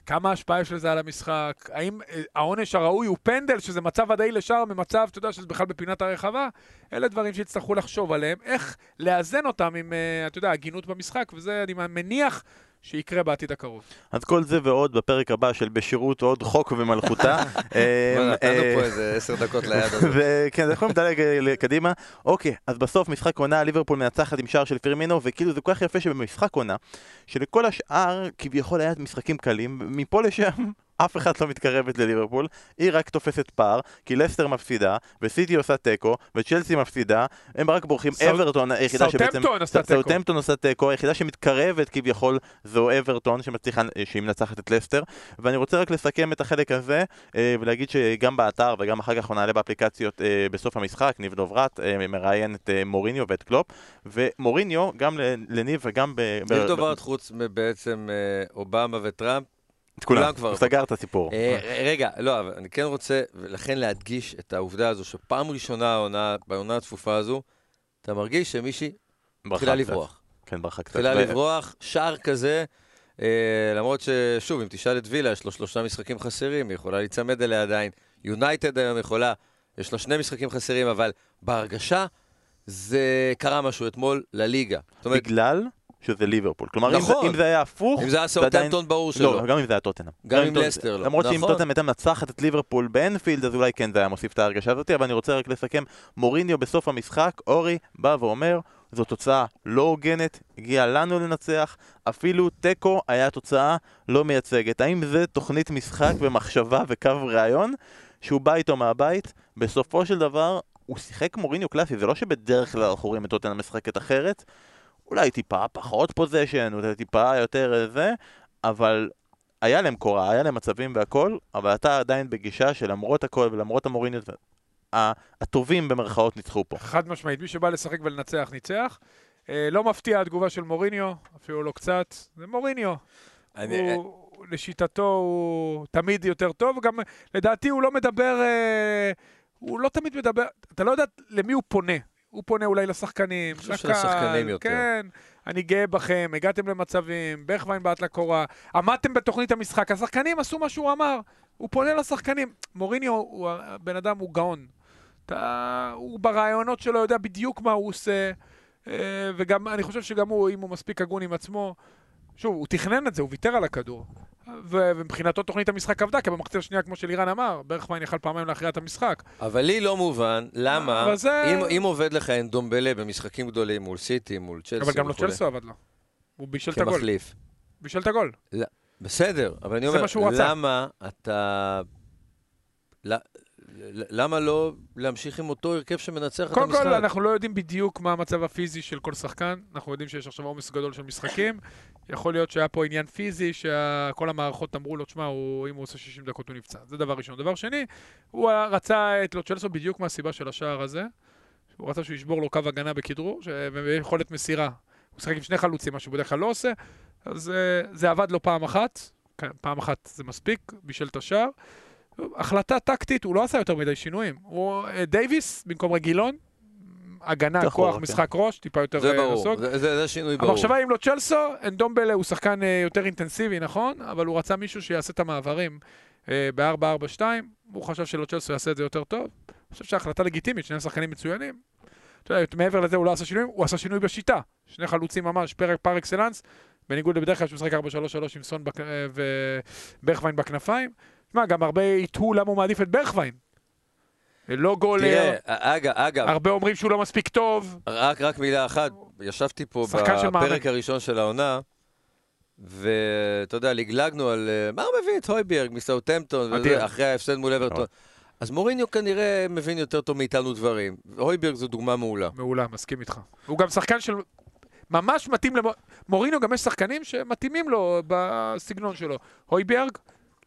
כמה השפעה יש לזה על המשחק? האם אה, העונש הראוי הוא פנדל, שזה מצב ודאי לשער ממצב, אתה יודע, שזה בכלל בפינת הרחבה? אלה דברים שיצטרכו לחשוב עליהם, איך לאזן אותם עם, אה, אתה יודע, הגינות במשחק, וזה, אני מניח שיקרה בעתיד הקרוב. אז כל זה ועוד בפרק הבא של בשירות הוד חוק ומלכותה. <laughs> אה, בוא, נתנו אה, פה איזה עשר דקות <laughs> ליד הזה. וכן, יכולים לדלג אה, קדימה. אוקיי, אז בסוף משחק עונה, ליברפול מנצחת עם שער של פרמינו, וכאילו זה כל כך יפה שבמשחק עונה, שלכל השאר כביכול היה משחקים קלים, מפה לשם אף אחד לא מתקרבת לליברפול, היא רק תופסת פער, כי לסטר מפסידה, וסיטי עושה תיקו, וצ'לסי מפסידה, הם רק בורחים, סאוט- אברטון היחידה שבעצם... סאוטהמפטון עושה תיקו, היחידה שמתקרבת כביכול זו אברטון, שמצליחה, שהיא מנצחת את לסטר, ואני רוצה רק לסכם את החלק הזה, אה, ולהגיד שגם באתר וגם אחר כך אנחנו נעלה באפליקציות אה, בסוף המשחק, ניב דוברת אה, מראיין את מוריניו ואת קלופ, ומוריניו, גם לניב וגם ב... ניב ב- דוברת חוץ מבעצם אובמה וטראמפ. את כולם, כולם כבר. סגר את הסיפור. אה, רגע, לא, אבל אני כן רוצה, ולכן להדגיש את העובדה הזו, שפעם ראשונה העונה, בעונה הצפופה הזו, אתה מרגיש שמישהי קצת. לברוח. כן, ברחה קצת. מתחילה ו- לברוח, שער כזה, אה, למרות ששוב, אם תשאל את וילה, יש לו שלושה משחקים חסרים, היא יכולה להיצמד אליה עדיין. יונייטד היום יכולה, יש לה שני משחקים חסרים, אבל בהרגשה זה קרה משהו אתמול לליגה. אומרת, בגלל שזה ליברפול. כלומר, אם זה- נכון. אם זה היה הפוך, אם זה היה סאוטהמפטון, ברור שלא. לא, גם אם זה היה טוטנאם. גם טוט- לסטר לא. למרות שאם נכון. טוטנאם הייתה מנצחת את ליברפול באנפילד, אז אולי כן זה היה מוסיף את ההרגשה הזאת, אבל אני רוצה רק לסכם, מוריניו בסוף המשחק, אורי בא ואומר, זו תוצאה לא הוגנת, הגיע לנו לנצח, אפילו תיקו היה תוצאה לא מייצגת. האם זה תוכנית משחק ומחשבה וקו ראיון שהוא בא איתו מהבית? בסופו של דבר, הוא שיחק מוריניו קלאסי, זה לא שבדרך כלל אנחנו רואים את טוטנאם משחקת אחרת, אולי טיפה פחות פוזיישן, אולי טיפה יותר אה, זה, אבל היה להם קורה, היה להם מצבים והכל, אבל אתה עדיין בגישה שלמרות הכל ולמרות המוריניות, הטובים במרכאות ניצחו פה. חד משמעית, מי שבא לשחק ולנצח, ניצח. אה, לא מפתיע התגובה של מוריניו, אפילו לא קצת. זה מוריניו. אני- הוא, לשיטתו הוא תמיד יותר טוב, גם לדעתי הוא לא מדבר, אה, הוא לא תמיד מדבר, אתה לא יודע למי הוא פונה. הוא פונה אולי לשחקנים, חושב שלשחקנים יותר. כן, אני גאה בכם, הגעתם למצבים, ברכווין בעט לקורה, עמדתם בתוכנית המשחק, השחקנים עשו מה שהוא אמר, הוא פונה לשחקנים. מוריניו, הוא, הבן אדם הוא גאון. אתה, הוא ברעיונות שלו יודע בדיוק מה הוא עושה, אה, וגם, אני חושב שגם הוא, אם הוא מספיק הגון עם עצמו, שוב, הוא תכנן את זה, הוא ויתר על הכדור. ומבחינתו תוכנית המשחק עבדה, כי במחצית השנייה, כמו שלירן אמר, ברכווין יכל פעמיים להכריע את המשחק. אבל לי לא מובן למה, זה- אם, אם עובד לך אין דומבלה במשחקים גדולים מול סיטי, מול צ'לסי אבל גם לא צ'לסו עבד לו. הוא בישל את הגול. כמחליף. בישל את הגול. בסדר, אבל אני אומר. למה אתה... למה לא להמשיך עם אותו הרכב שמנצח את קודם המשחק? כל, אנחנו לא יודעים בדיוק מה המצב הפיזי של כל שחקן. אנחנו יודעים שיש עכשיו עומס גדול של משחקים. <laughs> יכול להיות שהיה פה עניין פיזי, שכל המערכות אמרו לו, תשמע, אם הוא עושה 60 דקות הוא נפצע. זה דבר ראשון. דבר שני, הוא רצה את לוצ'לסו בדיוק מהסיבה של השער הזה. הוא רצה שהוא ישבור לו קו הגנה בכדרור, ש- ויכולת מסירה. הוא משחק עם שני חלוצים, מה שהוא בדרך כלל לא עושה. אז אה, זה עבד לו פעם אחת. פעם אחת זה מספיק, בישל את השער. החלטה טקטית, הוא לא עשה יותר מדי שינויים. הוא, אה, דייוויס במקום רגילון, הגנה, ככה כוח, הוא, משחק ראש, טיפה יותר זה אה, ברור, נסוג. זה, זה, זה שינוי ברור. המחשבה אם לא צ'לסו, אנדומבלה הוא שחקן אה, יותר אינטנסיבי, נכון? אבל הוא רצה מישהו שיעשה את המעברים אה, ב-4-4-2, הוא חשב שלא צ'לסו יעשה את זה יותר טוב. אני חושב שההחלטה לגיטימית, שני שחקנים מצוינים. אתה יודע, מעבר לזה הוא לא עשה שינויים, הוא עשה שינוי בשיטה. שני חלוצים ממש, פרק פר אקסלנס, בניגוד לבדרך כלל שהוא משחק 4-3-3 עם סון בק... וברכווין בכנפיים. תשמע, גם הרבה יתהו למה הוא מעדיף את ברכווין. לא גולר, תראה, אגב, אגב, הרבה אומרים שהוא לא מספיק טוב. רק, רק מילה אחת, ישבתי פה. בפרק הראשון של העונה, ואתה יודע, לגלגנו על אה, מה הוא מביא את אדיר. וזה, אחרי ההפסד מול אברטון. אז מוריניו כנראה מבין יותר טוב מאיתנו דברים. הויברג זו דוגמה מעולה. מעולה, מסכים איתך. הוא גם שחקן של... ממש מתאים למ... מורינו גם יש שחקנים שמתאימים לו בסגנון שלו. הויברג,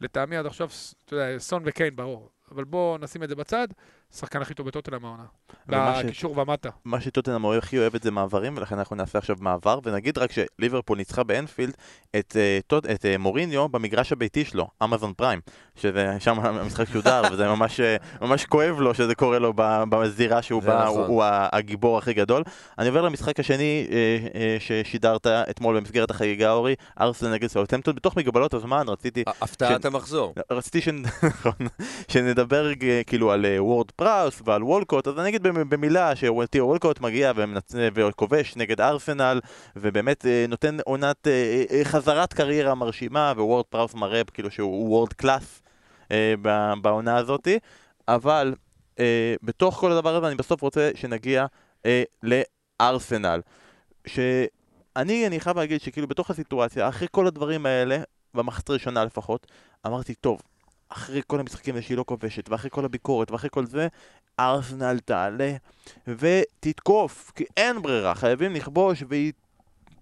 לטעמי עד עכשיו, אתה יודע, סון וקיין, ברור. אבל בואו נשים את זה בצד, שחקן הכי טוב בטוטנאם העונה. ומה ש- בקישור ומטה. מה שטוטנאם הכי אוהבת זה מעברים, ולכן אנחנו נעשה עכשיו מעבר, ונגיד רק שליברפול ניצחה באנפילד את, אה, טוט- את אה, מוריניו במגרש הביתי שלו, אמזון פריים, שזה שם המשחק שודר, וזה ממש, אה, ממש כואב לו שזה קורה לו בזירה שהוא בא, נכון. הוא, הוא הגיבור הכי גדול. אני עובר למשחק השני ששידרת אתמול במסגרת החגיגה, אורי, ארסנל נגד סאוטהמפטון, בתוך מגבלות הזמן רציתי הפתעת המחזור. רציתי שנ- <laughs> נכון, שנדבר כאילו על וורד פראוס ועל וולקוט, אז אני אגיד במילה שתיאו וולקוט מגיע. וכובש נגד ארסנל, ובאמת אה, נותן עונת אה, אה, חזרת קריירה מרשימה, וורד פראוס מראה כאילו שהוא world class בעונה הזאתי, אבל בתוך כל הדבר הזה אני בסוף רוצה שנגיע לארסנל. שאני, אני חייב להגיד שכאילו בתוך הסיטואציה, אחרי כל הדברים האלה, במחצית הראשונה לפחות, אמרתי, טוב, אחרי כל המשחקים שהיא לא כובשת, ואחרי כל הביקורת, ואחרי כל זה, ארסנל תעלה ותתקוף, כי אין ברירה, חייבים לכבוש והיא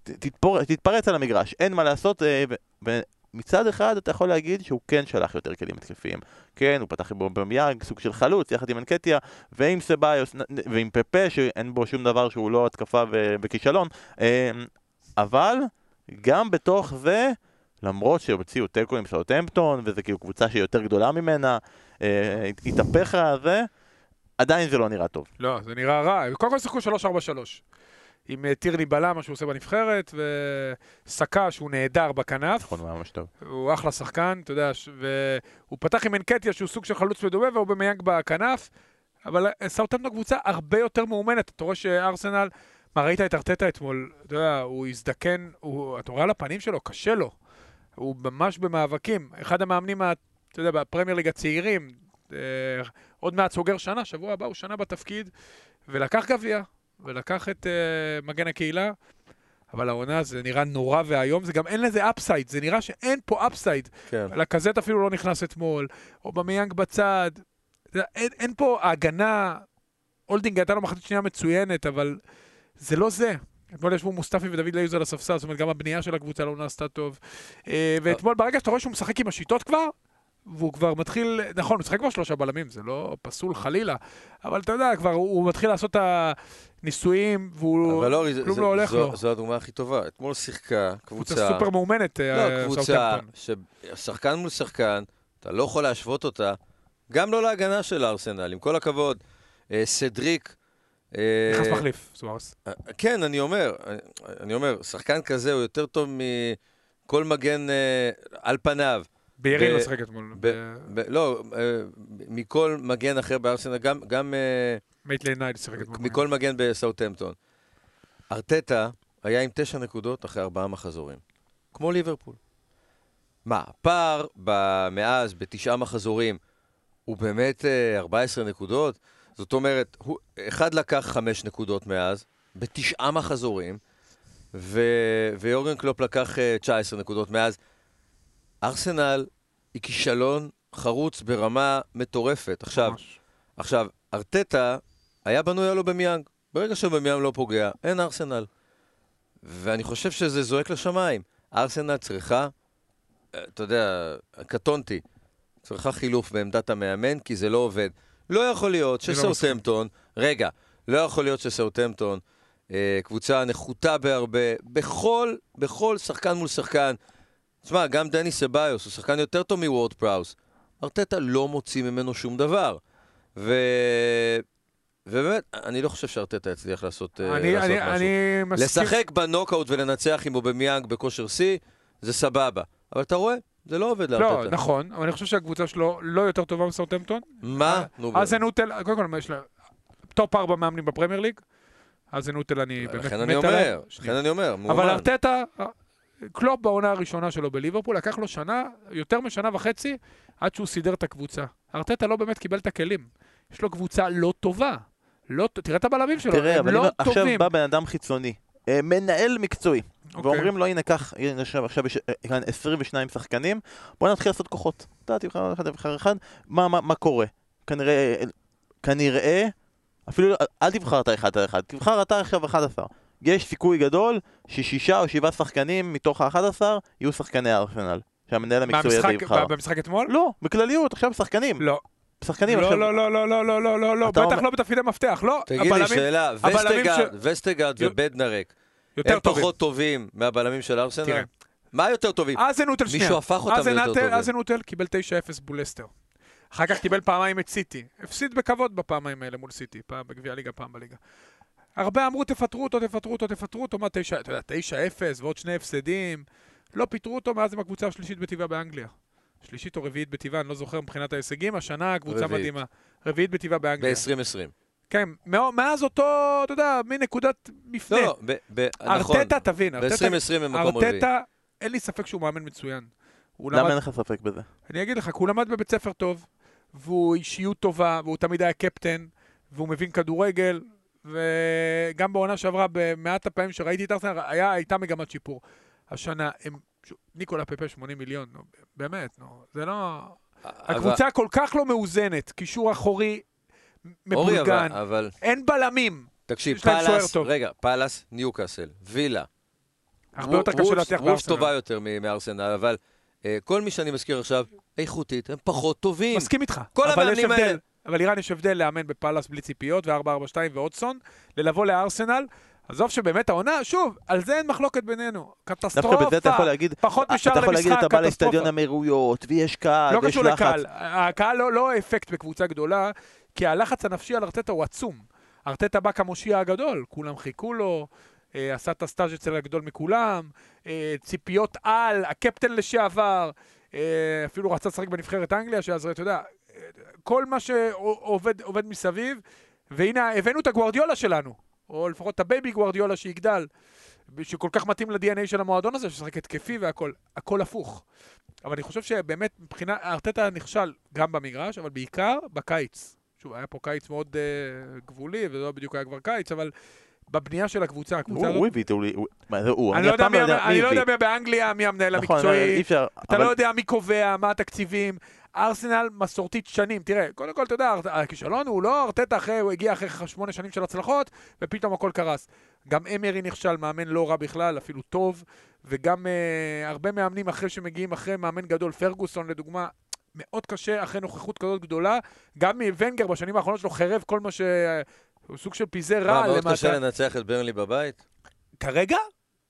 תתפור, תתפרץ על המגרש, אין מה לעשות, אה, ומצד אחד אתה יכול להגיד שהוא כן שלח יותר כלים התקפיים. כן, הוא פתח עם במיאג, סוג של חלוץ, יחד עם אנקטיה, ועם סביוס, ועם פפה, שאין בו שום דבר שהוא לא התקפה וכישלון, אה, אבל גם בתוך זה... למרות שהוציאו תיקו עם סאוטהמפטון, וזו כאילו קבוצה שהיא יותר גדולה ממנה, אה, התהפך הזה, עדיין זה לא נראה טוב. לא, זה נראה רע. קודם כל שיחקו 3-4-3. עם אה, טירני בלם, מה שהוא עושה בנבחרת, וסקה, שהוא נהדר בכנף. נכון, הוא ממש טוב. הוא אחלה שחקן, אתה יודע, והוא פתח עם אנקטיה, שהוא סוג של חלוץ מדומה, והוא במייג בכנף. אבל סאוטהמפטון קבוצה הרבה יותר מאומנת. אתה רואה שארסנל, מה, ראית את ארטטה אתמול, אתה יודע, הוא הזדקן, הוא, אתה רואה על הפנים שלו, קשה לו. הוא ממש במאבקים. אחד המאמנים, אתה יודע, בפרמייר ליג הצעירים, אה, עוד מעט סוגר שנה, שבוע הבא הוא שנה בתפקיד, ולקח גביע, ולקח את אה, מגן הקהילה. אבל העונה זה נראה נורא ואיום, זה גם אין לזה upside, זה נראה שאין פה upside. כן. לקזט אפילו לא נכנס אתמול, אובמיאנג בצד. אין, אין פה ההגנה, הולדינג הייתה לו מחצית שנייה מצוינת, אבל זה לא זה. אתמול ישבו מוסטפי ודוד ליוז על הספסל, זאת אומרת, גם הבנייה של הקבוצה לא נעשתה טוב. אה, ואתמול, ברגע שאתה רואה שהוא משחק עם השיטות כבר, והוא כבר מתחיל, נכון, הוא משחק כבר שלושה בלמים, זה לא פסול חלילה, אבל אתה יודע, כבר הוא מתחיל לעשות את הניסויים, והוא, אבל לא, כלום זה, לא הולך זו, לו. זו הדוגמה הכי טובה. אתמול שיחקה קבוצה... קבוצה סופר מאומנת, אה, לא, קבוצה ששחקן מול שחקן, אתה לא יכול להשוות אותה, גם לא להגנה של הארסנל, עם כל הכבוד. אה, סדריק נכנס מחליף, סוארס. אה, כן, אני אומר, אני אומר, שחקן כזה הוא יותר טוב מכל מגן אה, על פניו. ביירין לא שיחק אתמול. לא, אה, מכל מגן אחר בארסנל, גם... מייטלנד ניילס שיחק אתמול. מכל מגן בסאוטהמפטון. ארטטה היה עם תשע נקודות אחרי ארבעה מחזורים. כמו ליברפול. מה, הפער מאז, בתשעה מחזורים, הוא באמת 14 נקודות? זאת אומרת, הוא, אחד לקח חמש נקודות מאז, בתשעה מחזורים, ו, ויורגן קלופ לקח uh, אה, 19 נקודות מאז. ארסנל היא כישלון חרוץ ברמה מטורפת. עכשיו, עכשיו, ארטטה היה בנוי על אובמיאנג. ברגע שאובמיאנג לא פוגע, אין ארסנל. ואני חושב שזה זועק לשמיים. ארסנל צריכה, אה, אתה יודע, קטונתי, צריכה חילוף בעמדת המאמן, כי זה לא עובד. לא יכול להיות לא שסאוטהמפטון, רגע, לא יכול להיות שסאוטהמפטון, אה, קבוצה נחותה בהרבה, בכל, בכל שחקן מול שחקן. תשמע, גם דני סבאיוס הוא שחקן יותר טוב מוורד פראוס. ארטטה לא מוציא ממנו שום דבר. ו... ובאמת, אני לא חושב שארטטה יצליח לעשות, אה, אני, לעשות אני, משהו. אני מסכים. לשחק בנוקאוט ולנצח עם אובמיאנג בכושר שיא, זה סבבה. אבל אתה רואה, זה לא עובד לארטטה. לא, נכון, אבל אני חושב שהקבוצה שלו לא יותר טובה מסאוטהמפטון. מה? נו, אז נוטל, קודם כל, יש לה טופ ארבע מאמנים בפרמייר ליג. האזנהוטל אני באמת מת עליהם. לכן אני אומר, מאמן. אבל ארטטה, קלופ בעונה הראשונה שלו בליברפול, לקח לו שנה, יותר משנה וחצי, עד שהוא סידר את הקבוצה. ארטטה לא באמת קיבל את הכלים. יש לו קבוצה לא טובה. לא, תראה את הבלמים שלו, תראה, הם לא טובים. תראה, עכשיו בא בן אדם חיצוני, אה, מנהל מקצועי. Okay. אוקיי. ואומרים לו, הנה, קח, הנה, עכשיו, יש אה, כאן 22 שחקנים, בוא נתחיל לעשות כוחות. אתה תבחר אחד, תבחר אחד, מה, מה, מה קורה? כנראה, כנראה, אפילו אל תבחר אתה אחד על אחד, תבחר אתה עכשיו 11. יש סיכוי גדול ששישה או שבעה שחקנים מתוך ה-11 יהיו שחקני ארסנל. שהמנהל המקצועי הזה יבחר. במשחק אתמול? לא, בכלליות, עכשיו שחקנים. לא. שחקנים לא, עכשיו... לא, לא, לא, לא, לא, לא, לא, לא, בטח לא בתפקידי מפתח, לא. תגיד לי שאלה, וסטרגארד ובדנרק, הם פחות טובים מהבלמים של ארסנל? מה יותר טובים? האזנהוטל שנייה. מישהו הפך אותם ליותר טובים. האזנהוטל קיבל 9-0 מלסטר. אחר כך קיבל פעמיים את סיטי. הפסיד בכבוד בפעמיים האלה מול סיטי, פעם בגביע הליגה, פעם בליגה. הרבה אמרו תפטרו אותו, תפטרו אותו, תפטרו אותו, מה 9, אתה יודע, 9-0 ועוד שני הפסדים. לא פיטרו אותו מאז עם הקבוצה השלישית בטיבה באנגליה. שלישית או רביעית בטיבה, אני לא זוכר מבחינת ההישגים, השנה קבוצה רביעית. מדהימה. רביעית בטבעה באנגליה. ב-2020. כן, מאז אותו, אתה יודע, מין נקודת מפנה. לא, לא, ב- ב- נכון. ארטטה, תבין, ארטטה, ב-2020 במקום רביעי. ארטטה, אין לי ספק שהוא מאמן מצוין. למה למד- אין לך ספק בזה? אני אגיד לך, כי הוא למד בבית ספר טוב, והוא אישיות טובה, והוא תמיד היה קפטן, והוא מבין כדורגל, וגם בעונה שעברה, במעט הפעמים שראיתי את ארסנל, הייתה מגמת שיפור. השנה, הם... ניקולה פפה 80 מיליון, נו, באמת, נו, זה לא... הקבוצה כל כך לא מאוזנת, קישור אחורי אבל- מבולגן, אבל אין בלמים, תקשיב, פאלאס. רגע, פאלאס, ניוקאסל, וילה. הרבה יותר קשה להצליח בארסנל. טובה יותר מארסנל, אבל אה, כל מי שאני מזכיר עכשיו, איכותית, הם פחות טובים. מסכים איתך. כל אבל המאמנים. האלה. אבל ערן יש הבדל לאמן בפאלאס בלי ציפיות, ו-442 והודג'סון, ללבוא לארסנל. עזוב שבאמת העונה, שוב, על זה אין מחלוקת בינינו. קטסטרופה. דווקא בזה אתה יכול להגיד, פחות משער אתה יכול להגיד למשחק, אתה בא לאצטדיון קטסטרופה. המהירויות, ויש קהל, לא ויש קשור לחץ. לקהל. הקהל לא, לא אפקט בקבוצה גדולה, כי הלחץ הנפשי על ארטטה הוא עצום. ארטטה בא כמושיע הגדול, כולם חיכו לו, אה, עשה את הסטאז' אצל הגדול מכולם, אה, ציפיות על, הקפטן לשעבר, אה, אפילו רצה לשחק בנבחרת אנגליה, שאז, אתה יודע, כל מה שעובד עובד מסביב, והנה, הבאנו את הגוורדיולה שלנו, או לפחות את ה baby גוורדיולה שיגדל, שכל כך מתאים ל-DNA של המועדון הזה, ששחק התקפי והכל, הכל הפוך. אבל אני חושב שבאמת, מבחינה, ארטטה נכשל גם במגרש, אבל בעיקר בקיץ. שוב, היה פה קיץ מאוד uh, גבולי, וזה לא בדיוק היה כבר קיץ, אבל בבנייה של הקבוצה, הקבוצה הוא הזאת... הוא הביא את אולי, מה זה הוא? אני לא יודע מי לא באנגליה, מי המנהל נכון, המקצועי. אתה לא יודע מי קובע, מה התקציבים. ארסנל מסורתית שנים. תראה, קודם כל, אתה יודע, הכישלון הוא לא ארטטה אחרי, הוא הגיע אחרי שמונה שנים של הצלחות, ופתאום הכל קרס. גם אמרי נכשל, מאמן לא רע בכלל, אפילו טוב, וגם uh, הרבה מאמנים אחרי שמגיעים אחרי מאמן גדול, פרגוסון לדוגמה, מאוד קשה אחרי נוכחות כזאת גדולה. גם ונגר בשנים האחרונות שלו חירב כל מה ש... הוא סוג של פיזר מה, רע מאוד למטה. קשה לנצח את ברנלי בבית? כרגע,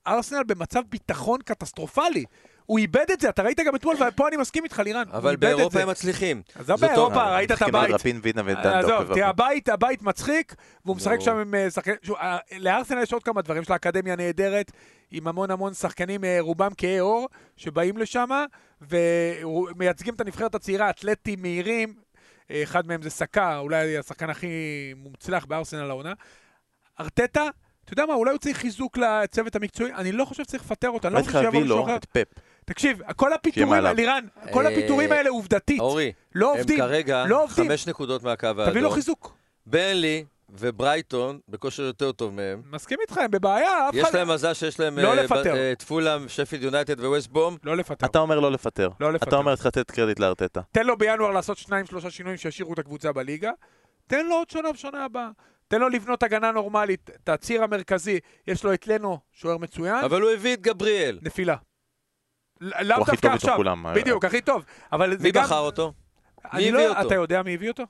ארסנל במצב ביטחון קטסטרופלי. הוא איבד את זה, אתה ראית גם אתמול, ופה אני מסכים איתך, לירן. אבל באירופה. הם מצליחים. עזוב באירופה, ראית את הבית. רפין וינה ודנדו. עזוב, תראה, הבית, הבית מצחיק, והוא משחק. שם עם אה, שחקנים... אה, לארסנל יש עוד כמה דברים, יש לה אקדמיה נהדרת, עם המון המון שחקנים, אה, רובם כהי עור, שבאים לשם, ומייצגים את הנבחרת הצעירה, אתלטים מהירים, אה, אחד מהם זה סקה, אולי השחקן הכי מוצלח בארסנל העונה. ארטטה, אתה יודע מה, אולי הוא צריך חיזוק לצוות המקצועי, אני לא חושב שצריך לפטר אותו, אני לא לא חושב צריך שיבוא להביא מישהו לו אחר. את פפ. תקשיב, כל הפיטורים. לירן, כל אה, הפיטורים האלה עובדתית, אורי, לא הם עובדים, כרגע לא עובדים. חמש נקודות מהקו תביא לו האדום. חיזוק. ברנלי וברייטון בכושר יותר טוב מהם. מסכים איתך, הם בבעיה, יש. להם מזל שיש להם לא אה, לפטר. ב- אה, את פולאם, שפילד יונייטד וווסט ברום. לא לפטר. אתה אומר לא לפטר. לא לפטר. אתה אומר צריך לתת קרדיט לארטטה. תן לו בינואר לעשות שניים, שלושה שינויים שישאירו את הקבוצה בליגה. תן לו עוד שנה בשנה הבאה. תן לו לבנות הגנה נורמלית. את הציר המרכזי, יש לו את לנו, שוער מצוין, אבל הוא הביא את גבריאל. נפילה. לאו הוא הכי דווקא טוב מתוך עכשיו. כולם. בדיוק, הכי טוב. מי. בחר אותו? מי לא- הביא אותו? אתה יודע מי הביא אותו?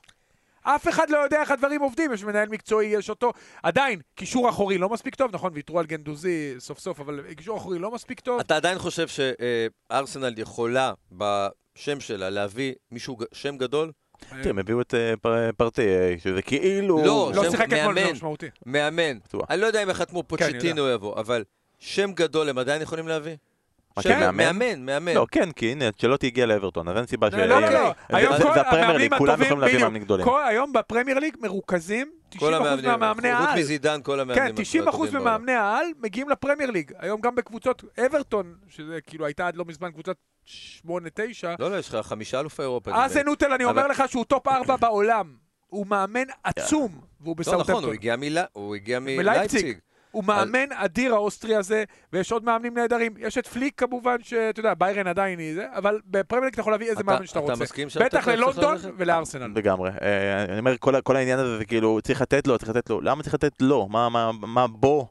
אף אחד לא יודע איך הדברים עובדים, יש מנהל מקצועי, יש אותו. עדיין, קישור אחורי לא מספיק טוב, נכון, ויתרו על גנדוזי סוף סוף, אבל קישור אחורי לא מספיק טוב. אתה עדיין חושב שארסנל יכולה בשם שלה להביא מישהו, שם גדול? תראה, הם הביאו את אה, פר- פרטי, אה, שזה כאילו... לא, לא שם שיחק אתמול, זה מאמן. משמעותי. מאמן. אני לא יודע אם יחתמו כן, פוצ'טינו יבוא, אבל שם גדול הם עדיין יכולים להביא? מה, שם- כמאמן? מאמן, מאמן. לא, כן, כי הנה, אנצ'לוטי הגיע לאברטון, אז אין סיבה ש... לא, לא, לא. זה- הפרמייר ליג, כולם יכולים להביא. מאמנים גדולים. היום בפרמייר ליג מרוכזים 90% כל המאמנים, מהמאמני חוץ העל. מזידן, כל המאמנים. כן, 90% הטובים בעולם. ממאמני העל מגיעים לפרמייר ליג. היום גם בקבוצות אברטון, שזה כאילו הייתה עד לא מזמן קבוצת 8-9, לא, לא, יש לך חמישה אלופי אירופה. לי. האזנהוטל, אני אומר לך שהוא טופ 4 בעולם. הוא מאמן עצום, והוא לא, נכון, הוא בסאוטהמפטון. הגיע מלה- הוא הגיע מלייפציג. הוא מאמן אדיר האוסטרי הזה, ויש עוד מאמנים נהדרים. יש את פליק כמובן, שאתה יודע, ביירן עדיין היא זה, אבל בפרמייר ליג אתה יכול להביא איזה אתה- מאמן שאתה אתה רוצה. בטח ללונדון? ולארסנל. לגמרי. אה, אני אומר, כל כל העניין הזה זה כאילו, צריך לתת לו, צריך לתת לו. למה צריך לתת לו? מה- מה- מה בו?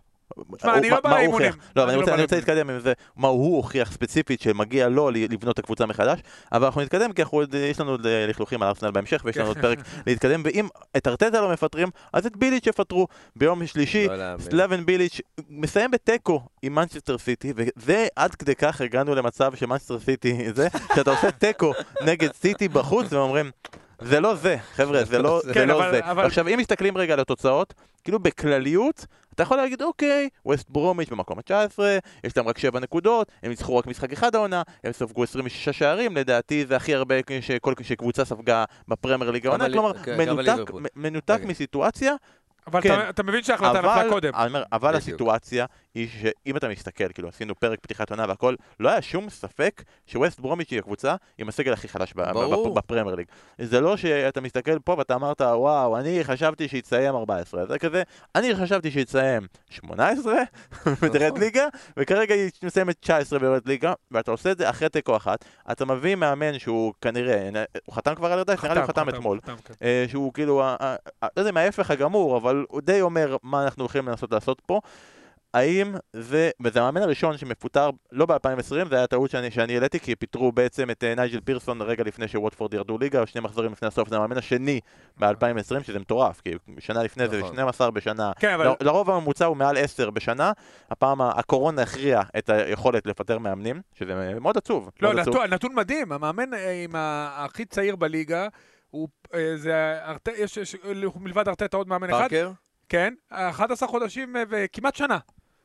תשמע, אני מה- לא בא לאימונים. לא, אבל אני אני לא רוצה-. להתקדם עם זה, מה הוא הוכיח ספציפית שמגיע לו לבנות את הקבוצה מחדש, אבל אנחנו נתקדם כי אנחנו עוד- יש לנו עוד אה, לכלוכים על ארסנל בהמשך ויש לנו עוד פרק להתקדם, ואם את ארטטה לא מפטרים, אז את ביליץ' יפטרו. ביום שלישי, לא. סלאבן ביליץ' מסיים בתיקו עם מנצ'סטר סיטי, וזה עד כדי כך הגענו למצב שמנצ'סטר סיטי זה, שאתה עושה תיקו <laughs> נגד סיטי בחוץ, ואומרים, זה לא זה, חבר'ה, זה לא <laughs> כן, זה. לא אבל- זה. אבל- עכשיו, אם מסתכלים רגע על התוצאות, כאילו בכלליות, אתה יכול להגיד, אוקיי, ווסט ברומיץ' במקום ה-19, יש להם רק 7 נקודות, הם ניצחו רק משחק אחד העונה, הם ספגו 26 שערים, לדעתי זה הכי הרבה שכל שקבוצה ספגה בפרמייר ליג העונה, כלומר, כן, גם מנותק- מנותק רגע. מסיטואציה אבל כן. אתה- אתה מבין שההחלטה נפלה קודם. אומר, אבל בדיוק. הסיטואציה היא שאם אתה מסתכל, כאילו עשינו פרק פתיחת עונה והכל, לא היה שום ספק שווסט ברומיץ' היא הקבוצה עם הסגל הכי חלש. ב- בפרמייר ליג. זה לא שאתה מסתכל פה ואתה אמרת, וואו, אני חשבתי שיתסיים 14. זה כזה, אני חשבתי שיתסיים 18 ותרד נכון. ליגה, וכרגע היא מסיימת 19 ויורדת ליגה, ואתה עושה את זה אחרי תיקו אחת. אתה מביא מאמן שהוא כנראה, הוא חתם כבר על ירדש? נראה לי הוא חתם אתמול. כן. אה, שהוא כאילו, לא יודע אם ההפך הגמור, אבל הוא די אומר מה אנחנו הולכים לנסות לעשות פה. האם זה, וזה המאמן הראשון שמפוטר לא ב-2020, זה היה טעות שאני, שאני העליתי, כי פיטרו בעצם את אה, נייג'ל פירסון רגע לפני שווטפורד ירדו ליגה, שני מחזורים לפני הסוף, זה המאמן השני ב-2020, שזה מטורף, כי שנה לפני זה נכון. 12 בשנה. כן, אבל ל- לרוב הממוצע הוא מעל 10 בשנה, הפעם הקורונה הכריעה את היכולת לפטר מאמנים, שזה מאוד עצוב. לא, מאוד עצוב. נתון, נתון מדהים, המאמן אה, עם הכי צעיר בליגה, הוא, אה, זה, ארט- יש, יש, מלבד ארטטה עוד מאמן אחד, פארקר? כן, 11 חודשים אה, וכמעט שנה.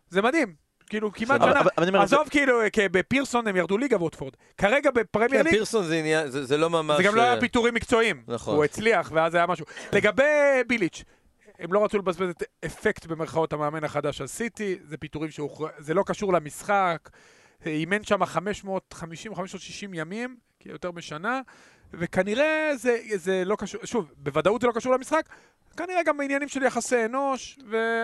זה מדהים. כאילו, כמעט שנה. אבל- אבל עזוב, כאילו, אה, כי בפירסון הם ירדו ליגה ווטפורד. כרגע בפרמייר כן, ליג, פירסון זה עניין, זה זה לא ממש... זה גם לא אה, היה פיטורים מקצועיים. נכון. הוא הצליח, ואז היה משהו. לגבי ביליץ', הם לא רצו לבזבז את אפקט במרכאות המאמן החדש על סיטי, זה פיטורים שהוכר... זה לא קשור למשחק. אימן שם 550 560 ימים, כי יותר משנה, וכנראה זה, זה לא קשור, שוב, בוודאות זה לא קשור למשחק, כנראה גם בעניינים של יחסי אנוש,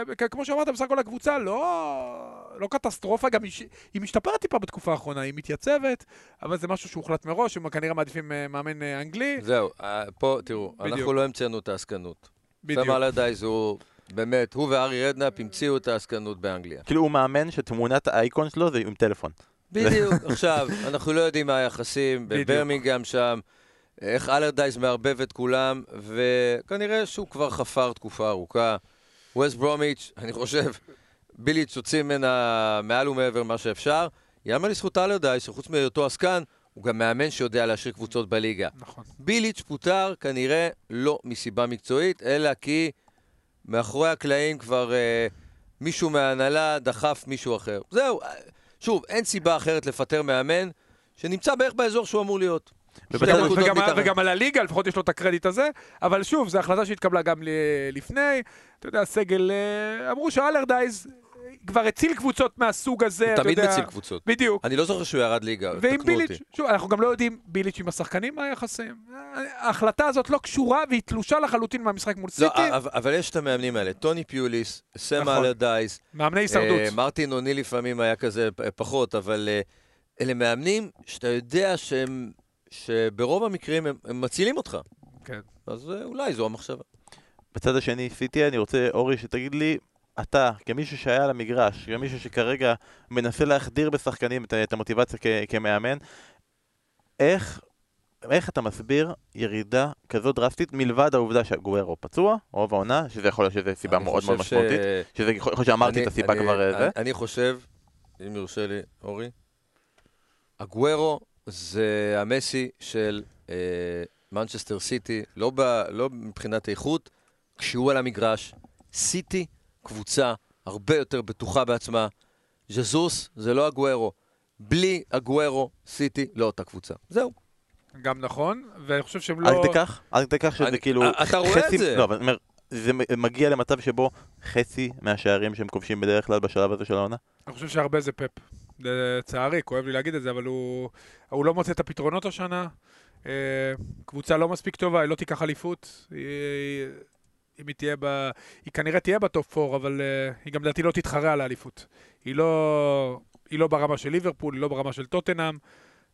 וכמו שאמרת, בסך הכל הקבוצה לא, לא קטסטרופה, גם היא, היא משתפרת טיפה בתקופה האחרונה, היא מתייצבת, אבל זה משהו שהוחלט מראש, הם כנראה מעדיפים אה, מאמן אה, אנגלי. זהו, אה, פה, תראו, בדיוק. אנחנו לא המצאנו את העסקנות. בדיוק. סם אלרדייס הוא, באמת, הוא וארי רדנאפ המציאו את העסקנות באנגליה. כאילו הוא מאמן שתמונת האייקון שלו זה עם טלפון. בדיוק. עכשיו, אנחנו לא יודעים מה היחסים. בברמינגהם שם, איך אלרדייס מערבב את כולם, וכנראה שהוא כבר חפר תקופה ארוכה. ווסט ברומיץ', אני חושב, ביליץ' הוציא ממנה מעל ומעבר מה שאפשר. יאמר לזכות אלרדייס, שחוץ מהיותו עסקן, הוא גם מאמן שיודע להשאיר קבוצות בליגה. נכון. ביליץ' פוטר כנראה לא מסיבה מקצועית, אלא כי מאחורי הקלעים כבר אה, מישהו מההנהלה דחף מישהו אחר. זהו, אה, שוב, אין סיבה אחרת לפטר מאמן שנמצא בערך באזור שהוא אמור להיות. וגם. וגם על הליגה, לפחות יש לו את הקרדיט הזה, אבל שוב, זו החלטה שהתקבלה גם לפני. אתה יודע, סגל, אה, אמרו שאלרדייז אה, כבר הציל קבוצות מהסוג הזה, הוא אתה תמיד יודע. מציל קבוצות. בדיוק. אני לא זוכר שהוא ירד ליגה, ועם תקנו ביליץ', אותי. שוב, אנחנו גם לא יודעים ביליץ' עם השחקנים מה היחסים. ההחלטה הזאת לא קשורה והיא תלושה לחלוטין מהמשחק מול לא, סיטי. אבל, יש את המאמנים האלה, טוני פיוליס, סם נכון. אלרדייס, מאמני הישרדות. אה, מרטין אוני לפעמים היה כזה פחות, אבל אלה מאמנים שאתה יודע שהם, שברוב המקרים הם, הם מצילים אותך. כן. אז אה, אולי זו המחשבה. בצד השני, סיטי, אני רוצה, אורי, שתגיד לי, אתה, כמישהו שהיה על המגרש, כמישהו שכרגע מנסה להחדיר בשחקנים את, את המוטיבציה כ, כמאמן, איך, איך אתה מסביר ירידה כזו דרסטית מלבד העובדה שגוארו פצוע, רוב העונה, שזה יכול להיות שזו סיבה מאוד מאוד משמעותית, שזה יכול להיות שאמרתי אני- את הסיבה אני- כבר, אה, זה. אני, אני חושב, אם יורשה לי, אורי, הגוורו זה המסי של מנצ'סטר סיטי, לא, ב, לא מבחינת איכות, כשהוא על המגרש. סיטי, קבוצה הרבה יותר בטוחה בעצמה. ז'זוס זה לא הגוורו. בלי הגוורו, סיטי לא אותה קבוצה. זהו. גם נכון, ואני חושב שהם לא... עד כדי כך, עד כדי כך שזה אני- כאילו... אה, אתה רואה את חצי- זה. לא, אבל אני אומר, זה מגיע למצב שבו חצי מהשערים שהם כובשים בדרך כלל בשלב הזה של העונה? אני חושב שהרבה זה פפ. לצערי, כואב לי להגיד את זה, אבל הוא, הוא לא מוצא את הפתרונות השנה. אה, קבוצה לא מספיק טובה, היא לא תיקח אליפות. היא, אם היא תהיה ב... היא כנראה תהיה בטופ 4, אבל אה, היא גם לדעתי לא תתחרה על האליפות. היא לא, היא לא ברמה של ליברפול, היא לא ברמה של טוטנאם,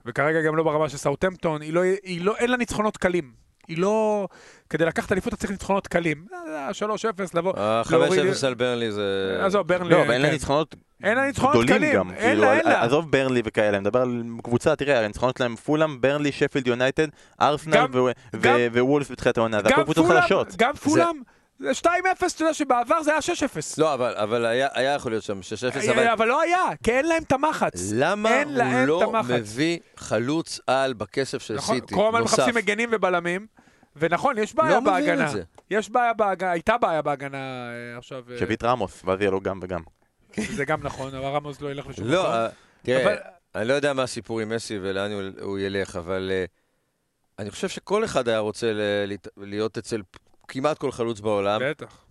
וכרגע גם לא ברמה של סאוטהמפטון. היא לא, היא לא, אין לה ניצחונות קלים. היא לא... כדי לקחת אליפות אתה צריך ניצחונות קלים. אה, 3-0, לבוא... להוריד- ה-5-0 על ברנלי זה... עזוב, ברנלי... לא, אבל אין לה כן. ניצחונות אין לה ניצחונות גדולים קלים. גם. אין כאילו, לה, אין לה. עזוב ברנלי וכאלה, אני מדבר על קבוצה, תראה, הניצחונות שלהם פולאם, ברנלי, שפילד יונייטד, ארסנל ו- ווולף בתחילת העונה, זה הכל גם קבוצות פולאם, חלשות. גם פולאם, זה 2-0, אתה יודע שבעבר זה היה 6-0. לא, אבל, אבל היה, היה יכול להיות שם 6-0, אבל... אה, אבל לא היה, כי אין להם את המחץ. למה הוא את לא המחץ. מביא חלוץ על בכסף של נכון, סיטי? כל הזמן? מחפשים מגנים ובלמים, ונכון, יש בעיה לא מבין בהגנה. את זה. יש בעיה בהגנה, הייתה בעיה בהגנה אה, עכשיו. אה, שביט רמוס, ואז יהיה לו גם וגם. <laughs> זה גם נכון, אבל רמוס לא ילך לשום לא, מקום. אה, תראה, אבל- אני לא יודע מה הסיפור עם מסי ולאן הוא- הוא ילך, אבל אה, אני חושב שכל אחד היה רוצה להיות אצל כמעט כל חלוץ בעולם, בטח.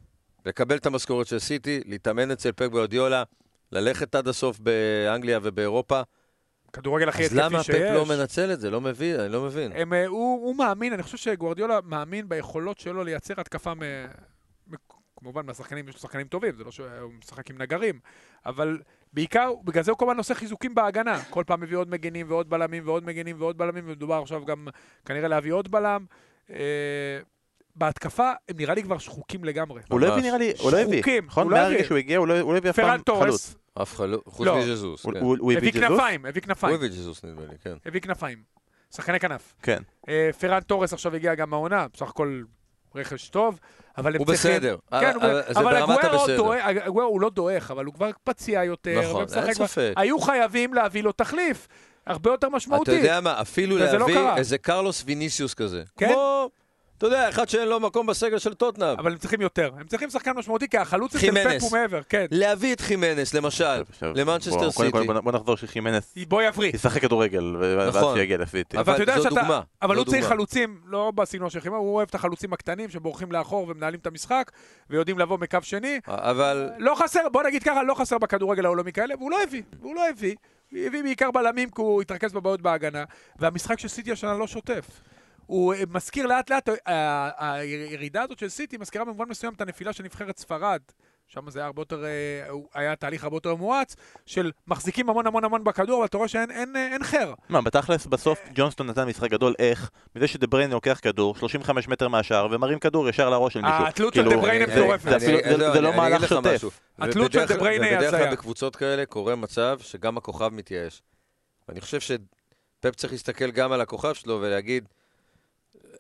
לקבל את המשכורת של סיטי, להתאמן אצל פק גוארדיולה, ללכת עד הסוף באנגליה ובאירופה. כדורגל הכי אז התקפי למה שיש. פפ לא מנצל את זה? לא מבין, אני לא מבין. הם, אה, הוא, הוא מאמין, אני חושב שגוארדיולה מאמין ביכולות שלו לייצר התקפה מ... מ... כמובן מהשחקנים, יש לו שחקנים טובים, זה לא שהוא משחק עם נגרים, אבל בעיקר, בגלל זה הוא כל הזמן עושה חיזוקים בהגנה. כל פעם מביא עוד מגנים ועוד בלמים ועוד מגנים ועוד בלמים, ומדובר עכשיו גם כנראה להביא עוד בלם. אה, בהתקפה הם נראה לי כבר שחוקים לגמרי. הוא לא. הביא נראה לי, הוא לא הביא. שחוקים, נכון? הוא לא מהרגע. שהוא הגיע, הוא לא הוא לא הביא אף פעם חלוץ. תורס אף חלוץ, חוץ לא. מז'זוס. הוא- כן. הוא הוא הביא? כנפיים, הביא הוא כנפיים, הביא ג'זוס נדמה לי, כן. הביא כנפיים. שחקני כנף. כן. אה, פרן תורס עכשיו הגיע גם מהעונה, בסך הכל רכש טוב, אבל הם הוא צריכים... בסדר. כן, אבל- הוא- זה אבל ברמת הגוארו הבסדר. דועך- הגוארו הוא לא דועך, אבל הוא כבר פציע יותר. נכון, אין ספק. היו חייבים להביא לו תחליף, הרבה יותר אתה משמעותי. יודע מה, אפילו לא להביא קרה. איזה קרלוס ויניסיוס כזה. כן. אתה יודע, אחד שאין לו מקום בסגל של טוטנאם. אבל הם צריכים יותר. הם צריכים שחקן משמעותי, כי החלוץ אצל חימנס. פפ הוא מעבר, כן. להביא את חימנס, למשל, למנצ'סטר בוא, קודם כל סיטי. בוא נחזור שחימנס בוא יבריא. ישחק כדורגל, ואז נכון. שיגיע לסיטי. אבל ואתה יודע שאתה- אבל הוא צריך. חלוצים, לא בסגנון של חימה, הוא אוהב את החלוצים הקטנים שבורחים לאחור ומנהלים את המשחק, ויודעים לבוא מקו שני. אבל לא חסר, בוא נגיד ככה, לא חסר בכדורגל העולמי כאלה, והוא לא הביא, והוא לא הביא. הביא בעיקר בלמים כי הוא התרכז בבעיות בהגנה, והמשחק של סיטי השנה לא שוטף. הוא אה, מזכיר לאט לאט, ה- הירידה הזאת של סיטי מזכירה במובן מסוים את הנפילה של נבחרת ספרד. שם זה היה הרבה יותר, אה, היה תהליך הרבה יותר מואץ, של מחזיקים המון המון המון בכדור, אבל אתה רואה שאין אין, אה, אין חר. מה, בתכלס בסוף ג'ונסטון נתן משחק גדול, איך? מזה שדבריין לוקח כדור, 35 מטר מהשער, ומרים כדור ישר לראש של מישהו. התלות של כאילו, דבריינה זה- מטורפת. זה לא מהלך שוטף. התלות של דבריינה היא ובדרך הזיה. כלל בקבוצות כאלה קורה מצב שגם הכוכב מתייאש. ואני חושב שפפ צריך להסתכל גם על הכוכב שלו ולהגיד,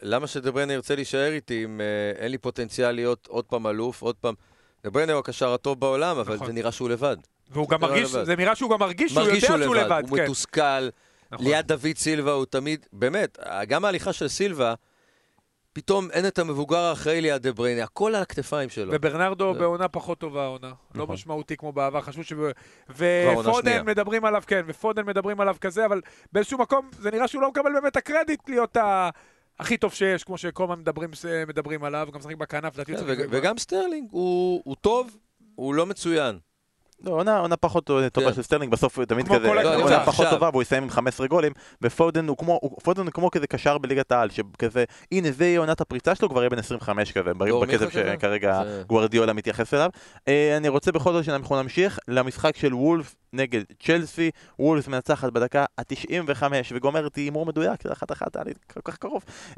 למה שדבריינה ירצה להישאר איתי אם אה, אין לי פוטנציאל להיות עוד פעם אלוף, עוד פעם... דבריינה הוא הקשר הטוב בעולם, אבל נכון. זה נראה שהוא לבד. והוא גם לא מרגיש, לבד. זה נראה שהוא גם מרגיש שהוא יודע שהוא לבד. הוא כן. מתוסכל, נכון. ליד דוד סילבה הוא תמיד, באמת, גם ההליכה של סילבה, פתאום אין את המבוגר האחראי ליד דה בריינה, הכל על הכתפיים שלו. וברנרדו זה- בעונה פחות טובה העונה. לא נכון. משמעותי כמו בעבר, חשבו ש... ופודן מדברים עליו, כן, ופודן מדברים עליו כזה, אבל באיזשהו מקום זה נראה שהוא לא מקבל באמת הקרדיט להיות ה... הכי טוב שיש, כמו שכל הזמן מדברים, מדברים עליו, גם משחק בכנף, לדעתי כן, הוא צריך- ו- וגם סטרלינג, הוא הוא טוב, הוא לא מצוין. לא, עונה, עונה פחות טובה כן. של סטרלינג, בסוף הוא תמיד כזה, כל לא, עונה פחות עכשיו. טובה והוא יסיים עם 15 גולים, ופודן הוא כמו, הוא- פודן הוא כמו כזה קשר בליגת העל, שכזה, הנה זה יהיה עונת הפריצה שלו, כבר יהיה בן 25 כזה, דור בקצב? שכרגע זה- גוורדיולה מתייחס אליו. אה, אני רוצה בכל זאת שאנחנו נמשיך למשחק של וולבס נגד צ'לסי, וולבס מנצחת בדקה ה-95 וגומרת הימור מדויק, זה אחת אחת, היה לי כל כך קרוב. <laughs>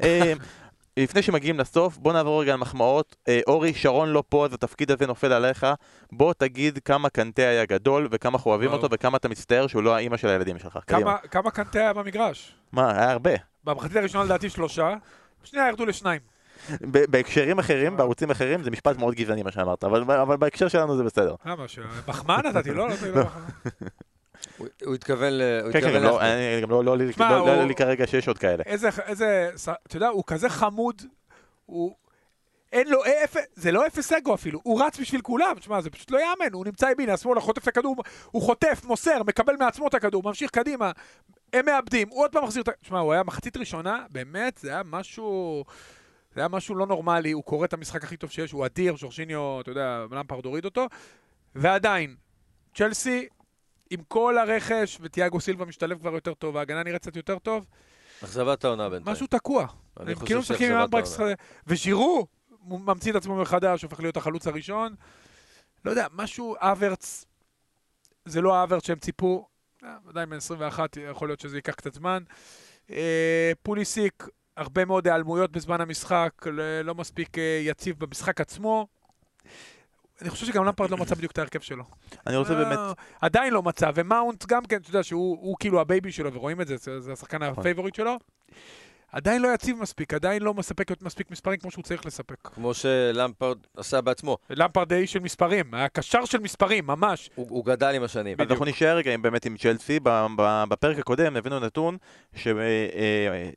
לפני שמגיעים לסוף, בוא נעבור רגע על מחמאות. אה, אורי, שרון לא פה, אז התפקיד הזה נופל עליך. בוא תגיד כמה קנטה היה גדול, וכמה אנחנו אוהבים. אותו, וכמה אתה מצטער שהוא לא האימא של הילדים שלך. קדימה. כמה- כמה קנטה היה במגרש? מה, היה הרבה. במחצית הראשונה לדעתי שלושה, שנייה ירדו לשניים. ב- בהקשרים אחרים, בערוצים אחרים, זה משפט מאוד גזעני מה שאמרת, אבל אבל בהקשר שלנו זה בסדר. למה, ש- מחמאה נתתי, לא? נתתי לו מחמאה. הוא- התכוון ל... כן, כן, גם לא- לאחמד. אני- גם לא לא עולה לי- לא- לא לי כרגע שיש עוד כאלה. איזה, אתה יודע, הוא כזה חמוד, הוא... אין לו אפס, זה לא אפס אגו אפילו, הוא רץ בשביל כולם, תשמע, זה פשוט לא יאמן, הוא נמצא ימינה, שמאלה, חוטף את הכדור, הוא חוטף, מוסר, מקבל מעצמו את הכדור, ממשיך קדימה, הם מאבדים, הוא עוד פעם מחזיר את ה... תשמע, הוא היה מחצית ראשונה, באמת, זה היה משהו... זה היה משהו לא נורמלי, הוא קורא את המשחק הכי טוב שיש, הוא אדיר, שורשיניו, אתה יודע, למפרד הוריד אותו, ועדיין, צ'לסי, עם כל הרכש, וטיאגו סילבה משתלב כבר יותר טוב, ההגנה נראית קצת יותר טוב, אכזבת העונה בינתיים. משהו תקוע. אני חושב כאילו משחקים עם שאכזבת אמברקס, העונה. וז'ירו ממציא את עצמו מחדש, הופך להיות החלוץ הראשון. לא יודע, משהו, אברץ, זה לא האברץ שהם ציפו, אה, עדיין בן 21, יכול להיות שזה ייקח קצת זמן. אה, פוליסיק, הרבה מאוד היעלמויות בזמן המשחק, לא מספיק אה, יציב במשחק עצמו. אני חושב שגם למפרד לא מצא בדיוק את ההרכב שלו. אני רוצה אה, באמת... עדיין לא מצא, ומאונט גם כן, אתה יודע שהוא הוא כאילו ה baby שלו, ורואים את זה, זה, זה השחקן ה favorite שלו. עדיין לא יציב מספיק, עדיין לא מספק מספיק מספרים כמו שהוא צריך לספק. כמו שלמפרד עשה בעצמו. למפרד די של מספרים, היה קשר של מספרים, ממש. הוא, הוא גדל עם השנים. אז אנחנו נשאר רגע עם- באמת עם צ'לסי. ב- ב- בפרק הקודם הבאנו נתון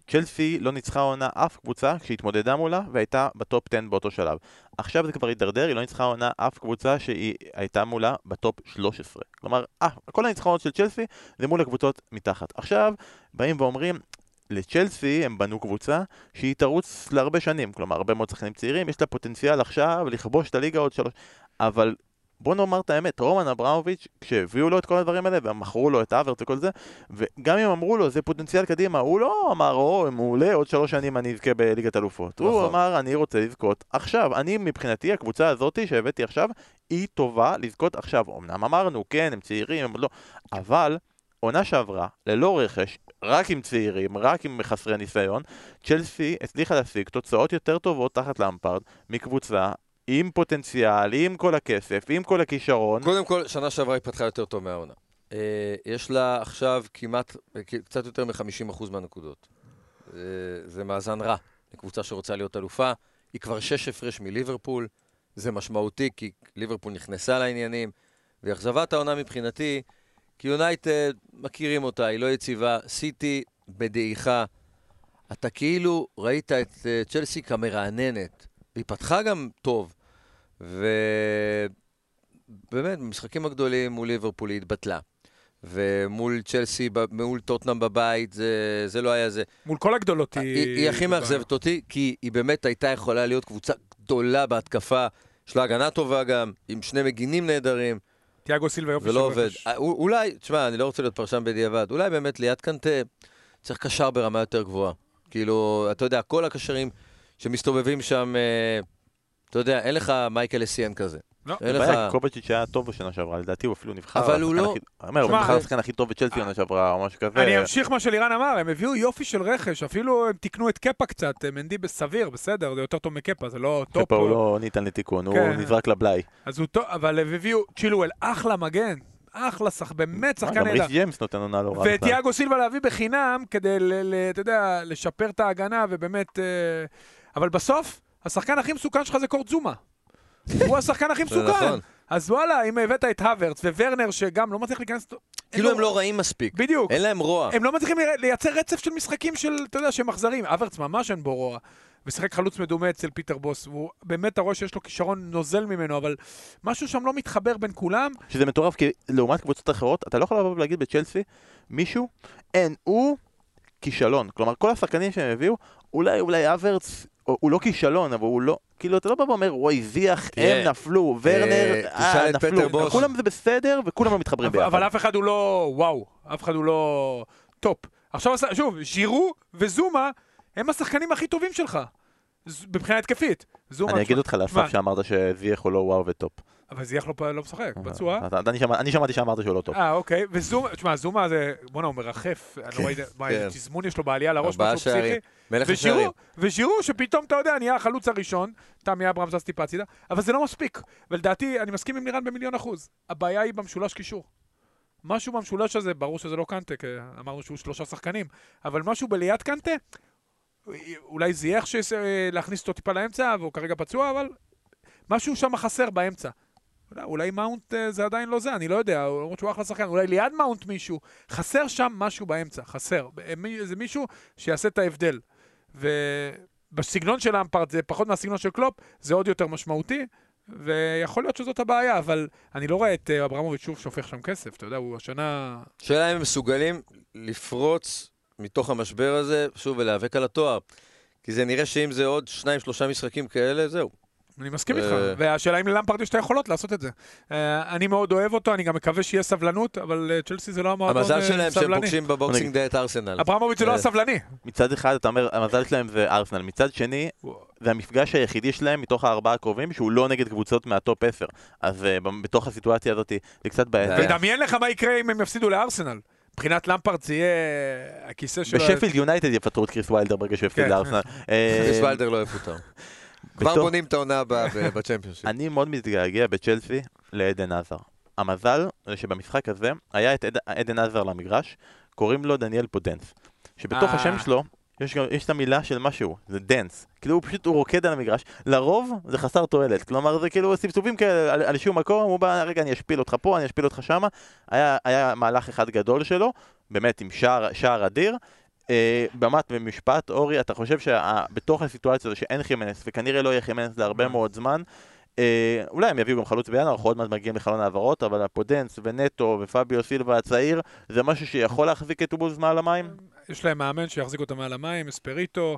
שצ'לסי לא ניצחה עונה אף קבוצה כשהתמודדה מולה והייתה בטופ 10 באותו שלב. עכשיו זה כבר הידרדר, היא לא ניצחה עונה אף קבוצה שהיא הייתה מולה בטופ 13. כלומר, אה, כל הניצחונות של צ'לסי זה מול הקבוצות מתחת. עכשיו באים ואומרים, לצ'לסי הם בנו קבוצה שהיא תרוץ להרבה שנים, כלומר הרבה מאוד שחקנים צעירים, יש לה פוטנציאל עכשיו לכבוש את הליגה עוד שלוש, אבל בוא נאמר את האמת, רומן אברמוביץ', כשהביאו לו את כל הדברים האלה ומכרו לו את האברץ וכל זה, וגם אם אמרו לו זה פוטנציאל קדימה, הוא לא אמר, או, מעולה, עוד שלוש שנים אני אזכה בליגת אלופות. הוא נכון. אמר, אני רוצה לזכות עכשיו. אני מבחינתי, הקבוצה הזאתי שהבאתי עכשיו, היא טובה לזכות עכשיו. אמנם אמרנו, כן, הם צעירים, הם לא... אבל... עונה שעברה, ללא רכש, רק עם צעירים, רק עם חסרי ניסיון, צ'לסי הצליחה להשיג תוצאות יותר טובות תחת למפרד מקבוצה עם פוטנציאל, עם כל הכסף, עם כל הכישרון. קודם כל, שנה שעברה היא פתחה יותר טוב מהעונה. אה, יש לה עכשיו כמעט, קצת יותר מ-50% מהנקודות. אה, זה מאזן רע לקבוצה שרוצה להיות אלופה. היא כבר שש הפרש מליברפול, זה משמעותי כי ליברפול נכנסה לעניינים, ואכזבת העונה מבחינתי, כי יונייטד, מכירים אותה, היא לא יציבה, סיטי בדעיכה. אתה כאילו ראית את אה, צ'לסי כמרעננת, והיא פתחה גם טוב, ובאמת, במשחקים הגדולים מול ליברפול היא התבטלה. ומול צ'לסי, מול טוטנאם בבית, זה, זה לא היה זה. מול כל הגדולות היא... היא, היא הכי מאכזבת אותי, כי היא באמת הייתה יכולה להיות קבוצה גדולה בהתקפה. יש לה הגנה טובה גם, עם שני מגינים נהדרים, תיאגו סילבה יופי ולא של עובד. רכש. אה, אולי, תשמע, אני לא רוצה להיות פרשן בדיעבד, אולי באמת ליד קנטה צריך קשר ברמה יותר גבוהה. כאילו, אתה יודע, כל הקשרים שמסתובבים שם, אה, אתה יודע, אין לך מייקל אסיאן כזה. לא. הבעיה, קובצ'יץ' היה טוב בשנה שעברה, לדעתי הוא אפילו נבחר. אבל הוא לא- אני אומר, הוא נבחר אה, לשחקן הכי טוב בצ'לסי עונה שעברה, או משהו כזה. אני אמשיך מה שלירן אמר, הם הביאו יופי של רכש, אפילו הם תיקנו את קפה קצת, מנדי בסביר, בסדר, זה יותר טוב מקפה, זה לא טופ. קפה הוא לא ניתן לתיקון, הוא כן. נזרק לבלאי. אז הוא טוב, אבל הם הביאו צ'ילואל, אחלה מגן, אחלה שחקן, באמת שחקן גם נהדר. ריס ג'יימס נותן עונה לא רעה. בכלל. וטיאגו סילבה להביא בחינם כדי, אתה יודע, לשפר את ההגנה, ובאמת... אה, אבל בסוף, השחקן הכי מסוכן שלך זה קורט זומה. הוא השחקן הכי מסוכן. נכון. אז וואלה, אם הבאת את הוורץ וורנר, שגם לא מצליח להיכנס... כאילו לו- הם לא רעים מספיק. בדיוק. אין להם רוע. הם לא מצליחים לייצר רצף של משחקים של, אתה יודע, שהם אכזריים. אברץ ממש אין בו רוע. ושיחק חלוץ מדומה אצל פיטר בוס, והוא באמת, אתה רואה שיש לו כישרון נוזל ממנו, אבל משהו שם לא מתחבר בין כולם. שזה מטורף, כי לעומת קבוצות אחרות, אתה לא יכול לבוא ולהגיד בצ'לסי, מישהו, אין, הוא כישלון. כלומר, כל השחקנים שהם הביאו, אולי, אולי האברץ, הוא הוא לא כישלון, אבל הוא לא, כאילו, אתה לא בא ואומר, וואי, זיח, תראה, הם נפלו, ורנר, תשאל אה, נפלו. כולם זה בסדר, וכולם לא מתחברים אבל, ביחד. אבל אף אחד הוא לא וואו, אף אחד הוא לא טופ. עכשיו, שוב, ז'ירו וזומה הם השחקנים הכי טובים שלך. מבחינה התקפית. זומה, אני אגיד אותך לאסף שאמרת שזיח הוא לא וואו וטופ. אבל זיח לא, לא משחק, פצוע. אתה- אני שמע- אני שמעתי שאמרת שהוא לא טוב. אה, אוקיי. וזומה, תשמע, זומה זה, בואנה, הוא מרחף. אני לא ראיתי, מה, איזה כן. תזמון יש לו בעלייה לראש, משהו פסיכי. מלך השערים. וז'ירו שפתאום, אתה יודע, נהיה החלוץ הראשון, תמי אברהם זז טיפה הצידה, אבל זה לא מספיק. ולדעתי, אני מסכים עם לירן במיליון אחוז. הבעיה היא במשולש קישור. משהו במשולש הזה, ברור שזה לא קנטה, כי אמרנו שהוא שלושה שחקנים, אבל משהו בליד קנטה, אולי זייח שיש- אה, להכניס אותו טיפה לאמצע, והוא כרגע פצוע, אבל משהו שם חסר באמצע. אולי- מאונט אה, זה עדיין לא זה, אני לא יודע, למרות שהוא אחלה שחקן, אולי ליד מאונט מישהו, חסר שם משהו באמצע, חסר. אה, זה מישהו שיעשה את ההבדל. ובסגנון של למפרד זה פחות מהסגנון של קלופ, זה עוד יותר משמעותי, ויכול להיות שזאת הבעיה, אבל אני לא רואה את אה, אברמוביץ' שוב שופך שם כסף, אתה יודע, הוא השנה... שאלה אם הם מסוגלים לפרוץ מתוך המשבר הזה, שוב, ולהיאבק על התואר. כי זה נראה שאם זה עוד שניים, שלושה משחקים כאלה, זהו. אני מסכים איתך, אה. והשאלה אם ללמפרד יש את היכולות לעשות את זה. אה, אני מאוד אוהב אותו, אני גם מקווה שיהיה סבלנות, אבל אה, צ'לסי זה לא המועדון המזל אה, שלהם שהם סבלני. פוגשים ב boxing day את ארסנל. אברמוביץ' זה לא. הסבלני. מצד אחד אתה אומר, המזל שלהם זה ארסנל, מצד שני, זה המפגש היחידי שלהם מתוך הארבעה הקרובים שהוא לא נגד קבוצות מהטופ 10. אז בתוך הסיטואציה הזאת זה קצת בעייתי. בעיה. ודמיין לך מה יקרה אם הם יפסידו לארסנל. מבחינת למפרד זה יהיה הכיסא שלו... בשפילד יונייטד יפטרו את קריס וילדר ברגע שהוא יפסיד כן. לארסנל. קריס וילדר לא יפוטר. כבר בתוך- בונים את העונה הבאה <laughs> בצ'מפיונשיפ. אני מאוד מתגעגע בצ'לסי לעדן הזאר. המזל זה שבמשחק הזה היה את עד- עדן הזאר למגרש, קוראים לו דניאל פודנס. שבתוך אה. השם שלו יש, גם, יש את המילה של משהו, זה דנס. כאילו הוא פשוט, הוא רוקד על המגרש. לרוב זה חסר תועלת. כלומר, זה כאילו סבסובים כאלה על, על שום מקום, הוא בא, רגע, אני אשפיל אותך פה, אני אשפיל אותך שמה. היה, היה מהלך אחד גדול שלו, באמת עם שער, שער אדיר. אה, במת במשפט, אורי, אתה חושב שבתוך הסיטואציה הזו שאין חימנס, וכנראה לא יהיה חימנס להרבה מאוד זמן, אה, אולי הם יביאו גם חלוץ בינואר, אנחנו עוד מעט מגיעים לחלון העברות, אבל הפודנס ונטו ופביו סילבה הצעיר, זה משהו שיכול להחזיק את הוולבס מעל המים? יש להם מאמן שיחזיק אותם מעל המים, אספריטו.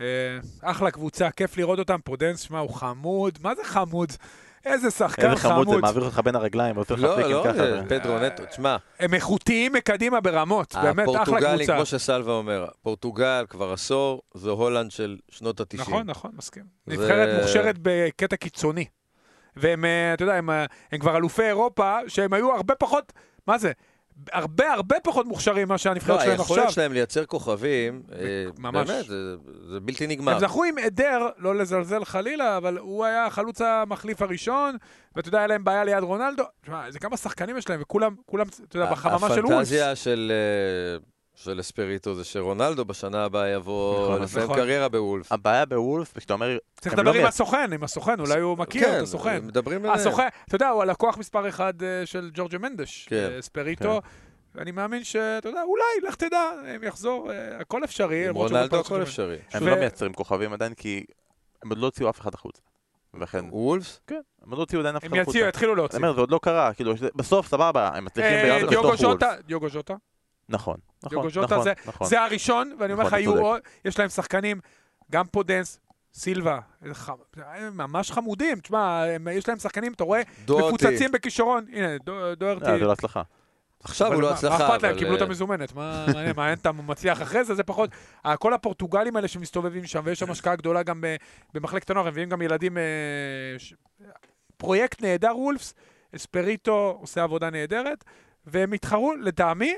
אה, אחלה קבוצה, כיף לראות אותם. פודנס, שמע, הוא חמוד. מה זה חמוד? איזה שחקן איזה חמוד זה, חמוד. מעביר אותך בין הרגליים, ועושה לך לא, פליקים לא, ככה. זה ו- פדרו נטו. תשמע, הם איכותיים מקדימה ברמות, באמת, אחלה הפורטוגלים, קבוצה. כמו שסלווה אומר, פורטוגל כבר עשור, זו הולנד של שנות ה-90. נכון, נכון, מסכים. זה- נבחרת מוכשרת בקטע קיצוני. והם, אה, אתה יודע, אה, הם כבר אלופי אירופה, שהם היו הרבה פחות, מה זה? הרבה הרבה פחות מוכשרים ממה לא, שהנבחרת שלהם עכשיו. היכולת שלהם לייצר כוכבים, אה, ממש. באמת, זה- זה בלתי נגמר. הם זכו עם עדר, לא לזלזל חלילה, אבל הוא היה החלוץ המחליף הראשון, ואתה יודע, היה להם בעיה ליד רונלדו. תשמע, איזה כמה שחקנים יש להם, וכולם, כולם, אתה יודע, בחממה של וולס. הפנטזיה של אה, של אספריטו זה שרונלדו בשנה הבאה יבוא נכון, לסיים נכון. קריירה בוולף. הבעיה בוולף, כשאתה אומר... צריך הם לדבר לא עם הסוכן, עם הסוכן, אולי הוא מכיר כן, את הסוכן. מדברים ביניהם. הסוכן, אתה יודע, הוא הלקוח מספר אחד אה, של ג'ורג'ה מנדש, כן, אה, ספריטו. אני מאמין שאתה יודע, אולי, לך תדע, הם יחזור, אה, הכל אפשרי. עם רונלדו הכל אפשרי. הם ו- לא מייצרים כוכבים עדיין, כי הם עוד לא הוציאו אף אחד החוצה. ולכן, וולפס? כן, הם עוד לא הוציאו עדיין אף אחד הם החוצה. יציעו, יתחילו אני להוציא. אומר, זה עוד לא קרה, כאילו, בסוף, סבבה, הם מצליחים ביחד וולף. ז'וטה, דיוגו ז'וטה. נכון, נכון, ז'וטה נכון, זה- נכון. זה הראשון, ואני אומר נכון, לך, אתה יהיו יש להם שחקנים, גם פודנס, סילבה, חמ- הם ממש חמודים, תשמע, הם- יש להם שחקנים, אתה רואה, דוארטי. מפוצצים בכישרון, הנה, דו- דוארטי. אה, זה לא הצלחה. עכשיו אבל הוא לא הצלחה, מה אכפת להם? אבל, קיבלו את אה, המזומנת, מה מעניין, הוא מצליח אחרי זה, זה פחות. אה, כל הפורטוגלים האלה שמסתובבים שם, ויש שם <laughs> השקעה גדולה גם במחלקת הנוער, הם מביאים גם ילדים... פרויקט נהדר וולבס, אספריטו עושה עבודה נהדרת, והם יתחרו, לטעמי,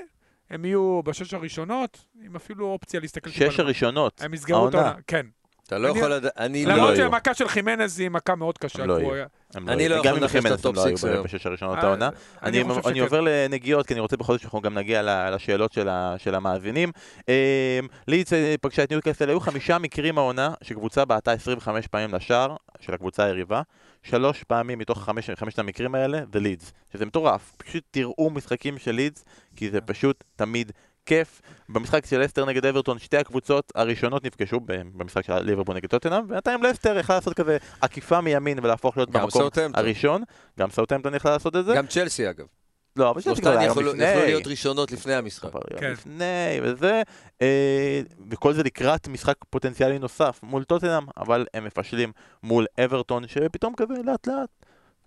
הם יהיו בשש הראשונות, עם אפילו אופציה להסתכל... שש. הראשונות, הם יסגרו את. העונה, כן. אתה לא אני- יכול לדעת, אני לא לא... למרות. שהמכה של חימנז היא מכה מאוד קשה. לא כי הוא יהיו. אני לא. יכול לנחש את ה top לא six היום. בשש הראשונות אה, העונה. אני אני. עובר לנגיעות, כי אני רוצה בכל זאת שאנחנו גם נגיע לשאלות של, המאזינים. אה, לידס אה, פגשה את ניוקאסל, היו חמישה מקרים העונה שקבוצה בעטה 25 פעמים לשער של הקבוצה היריבה. שלוש פעמים מתוך חמש, חמשת המקרים האלה זה לידס, שזה מטורף. פשוט תראו משחקים של לידס, כי זה פשוט תמיד כיף. במשחק של לסטר נגד אברטון, שתי הקבוצות הראשונות נפגשו ב- במשחק של ליברפול נגד טוטנאם, ובינתיים לסטר יכלה לעשות כזה עקיפה מימין ולהפוך להיות גם במקום. הראשון. גם סאוטהמפטון יכלה לעשות את זה. גם צ'לסי אגב. לא, אבל שלושתן היה יכלו להיות ראשונות לפני המשחק. כן. לפני, וזה, אה, וכל זה לקראת משחק פוטנציאלי נוסף מול טוטנאם, אבל הם מפשלים מול אברטון, שפתאום כזה לאט לאט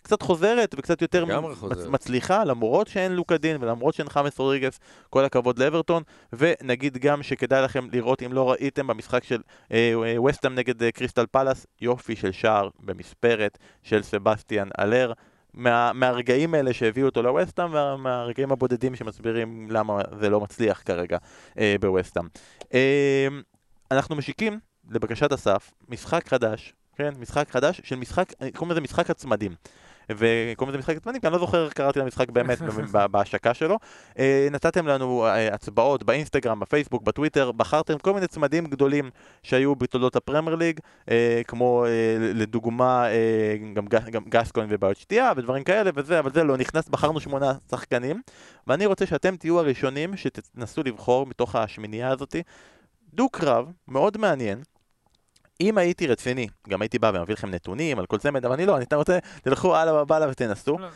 קצת חוזרת וקצת יותר מצ-. מצליחה, למרות שאין לוקה דין ולמרות שאין חמאס רודריגס, כל הכבוד לאברטון, ונגיד גם שכדאי לכם לראות, אם לא ראיתם במשחק של אה, וסטאם נגד אה, קריסטל פלאס, יופי של שער במספרת של סבסטיאן אלר. מה, מהרגעים האלה שהביאו אותו לווסטאם, ומהרגעים הבודדים שמסבירים למה זה לא מצליח כרגע אה, בווסטאם. אה, אנחנו משיקים, לבקשת אסף, משחק חדש, כן, משחק חדש של משחק, אה, קוראים לזה משחק הצמדים. וקוראים לזה משחק הצמדים, כי אני לא זוכר איך קראתי למשחק באמת <laughs> בהשקה שלו. אה, נתתם לנו אה, הצבעות באינסטגרם, בפייסבוק, בטוויטר, בחרתם כל מיני צמדים גדולים שהיו בתולדות הפרמייר ליג, אה, כמו לדוגמה גם, גם גסקוין ובעיות שתייה ודברים כאלה וזה, אבל זה לא נכנס, בחרנו שמונה שחקנים, ואני רוצה שאתם תהיו הראשונים שתנסו לבחור מתוך השמינייה הזאתי. דו-קרב, מאוד מעניין. אם הייתי רציני, גם הייתי בא ומביא לכם נתונים על כל צמד, אבל אני לא, אני רוצה, תלכו הלאה ובאללה ותנסו. לא.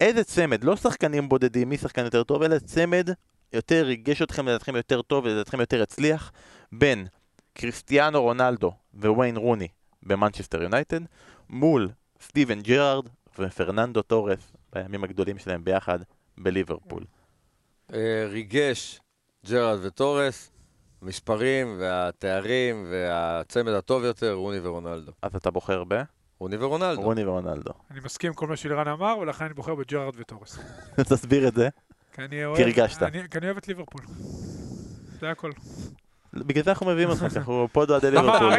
איזה צמד, לא שחקנים בודדים, מי שחקן יותר טוב, אלא צמד יותר ריגש אתכם, לדעתכם יותר טוב ולדעתכם יותר הצליח, בין קריסטיאנו רונלדו וויין רוני במנצ'סטר יונייטד, מול סטיבן ג'רארד ופרננדו טורס בימים הגדולים שלהם ביחד בליברפול. אה, ריגש ג'רארד וטורס, מספרים והתארים והצמד הטוב יותר, רוני ורונלדו. אז אתה בוחר ב? רוני ורונלדו. רוני ורונלדו. אני מסכים עם כל מה שלירן אמר, ולכן אני בוחר בג'רארד וטורס. <laughs> תסביר את זה. כי אני אוהב... כי הרגשת. אני- כי אני אוהב את ליברפול. זה הכל. בגלל זה אנחנו מביאים אותך, כי אנחנו אוהדי אמר, <laughs> ליברפול.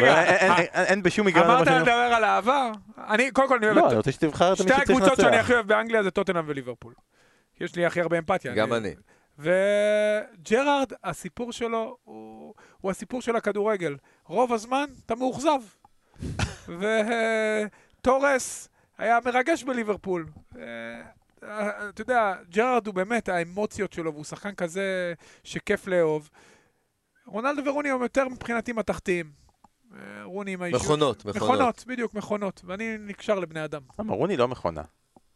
אין- בשום היגיון למה אמרת. לדבר על העבר? אני, קודם כל אני אוהב לא, את... אני רוצה שתבחר את מי שתי שצריך הקבוצות שאני לנצח. הכי אוהב באנגליה זה טוטנאם וליברפול. יש לי הכי הרבה אמפתיה. גם אני. וג'רארד, הסיפור שלו הוא, הוא הסיפור של הכדורגל. רוב הזמן אתה מאוכזב. וטורס היה מרגש בליברפול. אה, אתה יודע, ג'רארד הוא באמת, האמוציות שלו, והוא שחקן כזה שכיף לאהוב. רונלדו ורוני הם יותר מבחינתי מתכתיים. אה, רוני עם האישיות. מכונות, מכונות. מכונות, בדיוק, מכונות. ואני נקשר לבני אדם. למה, רוני לא מכונה.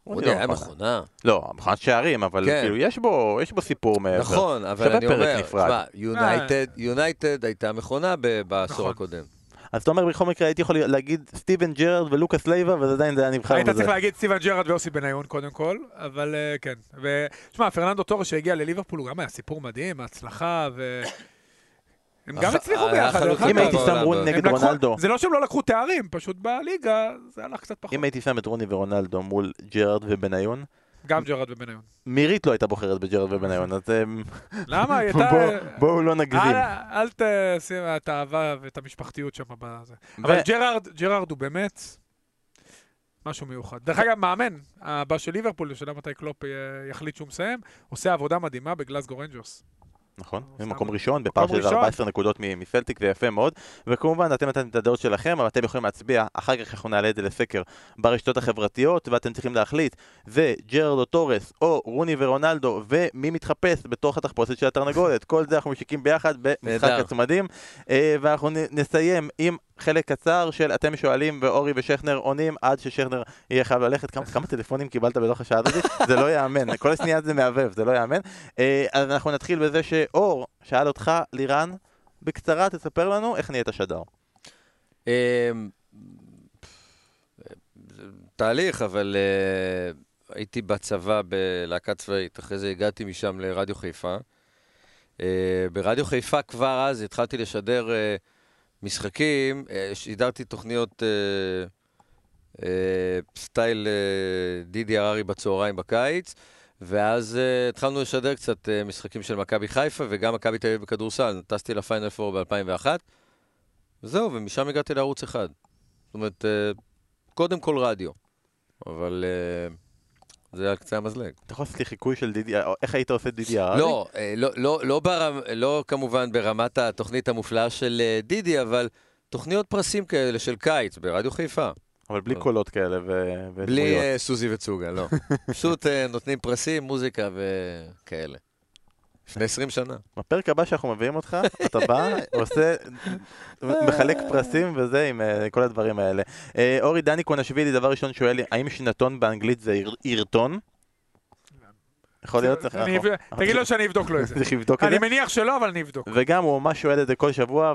רוני היה מכונה. לא, מכונת שערים, אבל כן. כאילו, יש בו יש בו סיפור מעבר. נכון, אבל אני אומר, נפרד. תשמע, יונייטד, יונייטד הייתה מכונה ב- בעשור נכון. הקודם. אז אתה אומר, בכל מקרה הייתי יכול להגיד סטיבן ג'רארד ולוקאס לייבה, וזה עדיין זה היה נבחר היית בזה. צריך להגיד סטיבן ג'רארד ויוסי בניון קודם כל, אבל אה, כן. ותשמע, פרננדו טורס שהגיע לליברפול הוא גם היה סיפור מדהים, הצלחה, ו... הם גם אח- הצליחו היה ביחד, דרך חלוצים אם. הייתי שם רוני נגד רונלדו, זה לא שהם לא לקחו תארים, פשוט בליגה זה הלך קצת פחות. אם הייתי שם את רוני ורונלדו מול ג'רארד ובניון, גם ג'רארד ובניון. מירית לא הייתה בוחרת בג'רארד ובניון, אז אמ, למה? היא הייתה... בואו- לא נגזים. אל, תשים את האהבה ואת המשפחתיות שם בזה. אבל ג'רארד, ג'רארד הוא באמת משהו מיוחד. דרך אגב, מאמן הבא של ליברפול, השאלה מתי קלופ אה, יחליט שהוא מסיים, עושה עבודה מדהימה בגלסגו רנג'רס. נכון, במקום ראשון, בפער של ראשון. 14 נקודות מסלטיק, זה יפה מאוד. וכמובן, אתם נתתם את הדעות שלכם, אבל אתם יכולים להצביע, אחר כך אנחנו נעלה את זה לסקר ברשתות החברתיות, ואתם צריכים להחליט, זה ג'רארד או טורס, או רוני ורונלדו, ומי מתחפש בתוך התחפושת של התרנגולת. כל זה אנחנו משיקים ביחד במשחק. הצמדים, אה, ואנחנו נסיים עם חלק קצר של אתם שואלים, ואורי ושכנר עונים, עד ששכנר יהיה חייב ללכת. כמה, כמה טלפונים קיבלת בתוך השעה הזאת? <laughs> זה לא ייאמן, כל שנייה זה מהבהב, זה לא ייאמן. אה, אז אנחנו נתחיל בזה שאור שאל אותך, לירן, בקצרה תספר לנו איך נהיית שדר. אמ, תהליך, אבל אה, הייתי בצבא בלהקה צבאית, אחרי זה הגעתי משם לרדיו חיפה. אה, ברדיו חיפה כבר אז התחלתי לשדר אה, משחקים, אה, שידרתי תוכניות אה, אה, סטייל אה, דידי הררי בצהריים בקיץ, ואז אה, התחלנו לשדר קצת אה, משחקים של מכבי חיפה וגם מכבי תל אביב בכדורסל, טסתי לפיינל פור ב-2001. וזהו, ומשם הגעתי לערוץ אחד. זאת אומרת, אה, קודם כל רדיו, אבל אה, זה על קצה המזלג. אתה יכול לעשות לי חיקוי של דידי, או איך היית עושה דידי הררי? לא, אה, לא, לא, לא, ברמ, לא כמובן ברמת התוכנית המופלאה של אה, דידי, אבל תוכניות פרסים כאלה של קיץ ברדיו חיפה. אבל בלי קולות כאלה בלי ודמויות. אה, סוזי וצוגה, לא. <laughs> פשוט אה, נותנים פרסים, מוזיקה וכאלה. לפני 20 שנה. בפרק הבא שאנחנו מביאים אותך, אתה בא, עושה, מחלק פרסים וזה עם אה, כל הדברים האלה. אה, אורי דני קונשווילי, דבר ראשון שואל לי, האם שנתון באנגלית זה עיר- עירטון? יכול להיות. אני אב- תגיד לו שאני אבדוק לו את זה. <laughs> צריך לבדוק את זה. אני מניח שלא, אבל אני אבדוק. וגם הוא ממש שואל את זה כל שבוע,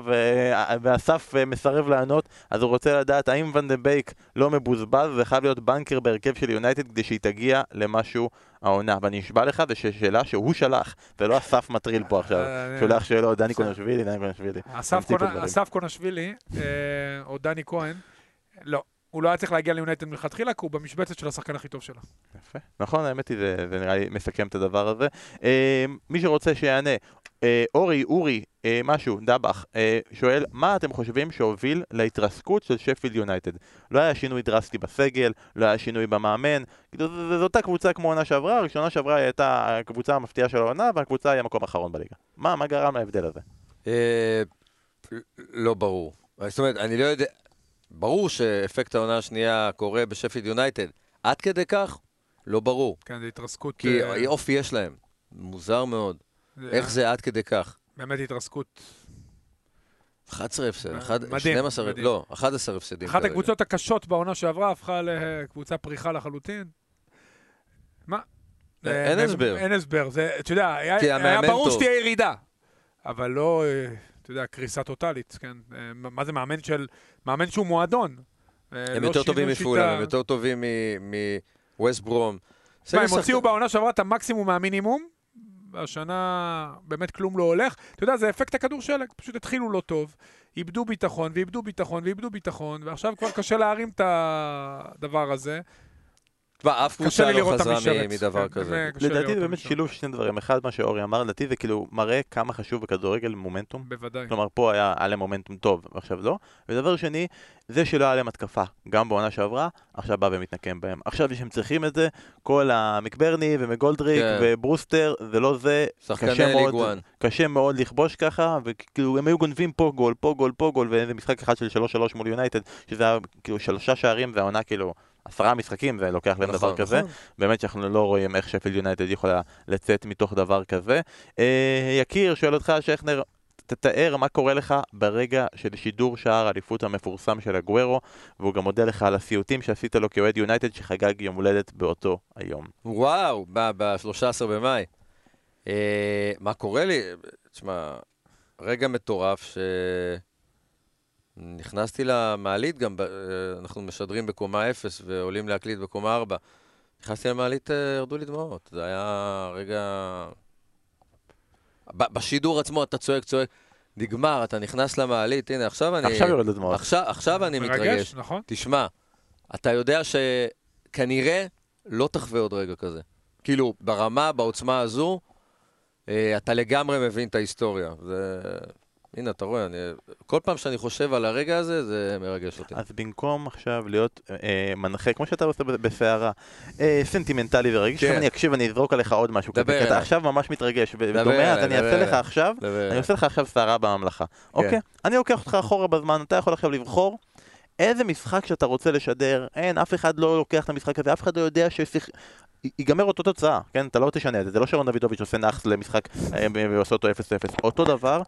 ואסף אה, מסרב לענות, אז הוא רוצה לדעת האם ון דה בייק לא מבוזבז, זה חייב להיות בנקר בהרכב של יונייטד כדי שהיא תגיע למשהו העונה. ואני נשבע לך, זו שאלה שהוא שלח, ולא אסף מטריל פה עכשיו. אה, שולח שאלות, דני קונשווילי, דני קונשווילי. אסף קונשווילי, אה, או דני כהן, לא. הוא לא היה צריך להגיע ליונייטד מלכתחילה, כי הוא במשבצת של השחקן הכי טוב שלה. יפה. נכון, האמת היא, זה, זה נראה לי מסכם את הדבר הזה. אה, מי שרוצה שיענה, אה, אורי, אורי, אה, משהו, דבח, אה, שואל, מה אתם חושבים שהוביל להתרסקות של שפילד יונייטד? לא היה שינוי דרסטי בסגל, לא היה שינוי במאמן, כאילו, זו אותה קבוצה כמו עונה שעברה, הראשונה שעברה היא הייתה הקבוצה המפתיעה של העונה, והקבוצה היא המקום האחרון בליגה. מה, מה גרם להבדל הזה? אה, לא ברור. זאת אומרת, אני לא יודע... ברור שאפקט העונה השנייה קורה בשפיד יונייטד. עד כדי כך? לא ברור. כן, זו התרסקות... כי אה, אופי יש להם. מוזר מאוד. זה- איך זה עד כדי כך? באמת התרסקות. 11 הפסד, אחד- מדהים, 12, מדהים. לא, 11 הפסדים. אחת כרגע. הקבוצות הקשות בעונה שעברה הפכה לקבוצה פריחה לחלוטין. מה? אה, אין אה, הסבר. אין הסבר. זה, אתה יודע, היה היה ברור. שתהיה ירידה. אבל לא, אה, אתה יודע, קריסה טוטאלית, כן? אה, מה זה מאמן של... מאמן שהוא מועדון. אה, הם לא יותר טובים מפולאם, שיטה. הם יותר טובים מווסט ברום. תשמע, הם הוציאו בעונה שעברה את המקסימום מהמינימום, והשנה באמת כלום לא הולך. אתה יודע, זה אפקט הכדור שלג, פשוט התחילו לא טוב, איבדו ביטחון, ואיבדו ביטחון, ואיבדו ביטחון, ועכשיו כבר קשה להרים את הדבר הזה. תשמע, אף קבוצה לא חזרה מדבר כן, כזה. לדעתי זה באמת. שילוב של שני דברים. אחד, מה שאורי אמר, לדעתי זה כאילו מראה כמה חשוב בכדורגל מומנטום. בוודאי. כלומר, פה היה להם מומנטום טוב, ועכשיו לא. ודבר שני, זה שלא היה להם התקפה, גם בעונה שעברה, עכשיו בא ומתנקם בהם. עכשיו שהם צריכים את זה, כל המקברני ומקגולדריק כן. וברוסטר, זה לא זה, שחקני קשה מאוד, League 1. קשה מאוד לכבוש ככה, וכאילו הם היו גונבים פה גול, פה גול, פה גול, ואיזה משחק אחד של 3-3 מול יונייטד, שזה היה כאילו שלושה שערים, והעונה כאילו עשרה משחקים, זה לוקח להם דבר כזה. נכון. באמת שאנחנו לא רואים איך שפילד יונייטד יכולה לצאת מתוך דבר כזה. אה, יקיר, שואל אותך, שכנר, תתאר מה קורה לך ברגע של שידור שער האליפות המפורסם של הגוורו, והוא גם מודה לך על הסיוטים שעשית לו כאוהד יונייטד שחגג יום הולדת באותו היום. וואו, ב-13 במאי. אה, מה קורה לי? תשמע, רגע מטורף ש... נכנסתי למעלית גם, אה, אנחנו משדרים בקומה 0 ועולים להקליט בקומה 4. נכנסתי למעלית, אה, ירדו לי דמעות. זה היה רגע... ב- בשידור עצמו אתה צועק, צועק, נגמר, אתה נכנס למעלית, הנה, עכשיו אני... עכשיו יורד לדמעות. עכשיו, עכשיו אני מתרגש. מרגש, נכון? תשמע, אתה יודע שכנראה לא תחווה עוד רגע כזה. כאילו, ברמה, בעוצמה הזו, אה, אתה לגמרי מבין את ההיסטוריה. זה... הנה, אתה רואה, אני... כל פעם שאני חושב על הרגע הזה, זה מרגש אותי. אז במקום עכשיו להיות אה, מנחה, כמו שאתה עושה בסערה, אה, סנטימנטלי ורגיש, כן. עכשיו אני אקשיב, אני אזרוק עליך עוד משהו דבר כי אתה אליי. עכשיו ממש מתרגש, ודומה, אז אליי, אני אעשה לך אליי. עכשיו. אני עושה לך עכשיו סערה בממלכה. אוקיי? אני לוקח אותך אחורה בזמן, אתה יכול עכשיו לבחור איזה משחק שאתה רוצה לשדר, אין, אף אחד לא לוקח את המשחק הזה, אף אחד לא יודע ששיח... י- ייגמר אותו תוצאה, כן? אתה לא תשנה את זה, זה לא שרון דוידוביץ' עושה נאחס למשחק אה, ועושה אותו 0-0. אותו דבר,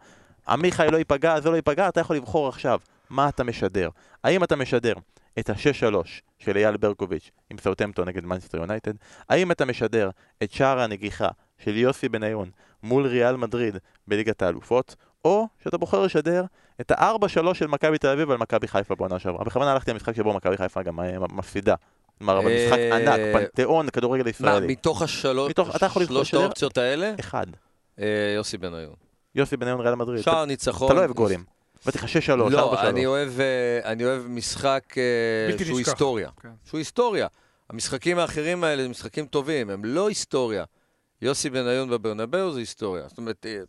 עמיחי לא ייפגע, זה לא ייפגע, אתה יכול לבחור עכשיו מה אתה משדר. האם אתה משדר את ה-6-3 של אייל ברקוביץ' עם סאוטמפטון נגד מנצ'סטר יונייטד? האם אתה משדר את שער הנגיחה של יוסי בניון מול ריאל מדריד בליגת האלופות? או שאתה בוחר לשדר את ה-4-3 של מכבי תל אביב על מכבי חיפה בעונה שעברה. בכוונה הלכתי למשחק שבו מכבי חיפה גם אה, מפסידה. כלומר, אבל משחק אה, ענק, פנתיאון, כדורגל מה, ישראלי. מתוך השלוש, מתוך- שזה- האופציות האלה, אחד. אה, יוסי בניון. יוסי בניון ריאל מדריד. שער ניצחון. אתה לא אוהב גולים. אמרתי לך 6-3, 4-3. לא, אני אוהב, אה, אני אוהב משחק אה, שהוא נשכח. היסטוריה. כן. שהוא היסטוריה. המשחקים האחרים האלה הם משחקים טובים, הם לא היסטוריה. יוסי בניון בברנבאו זה היסטוריה. זאת אומרת, אה,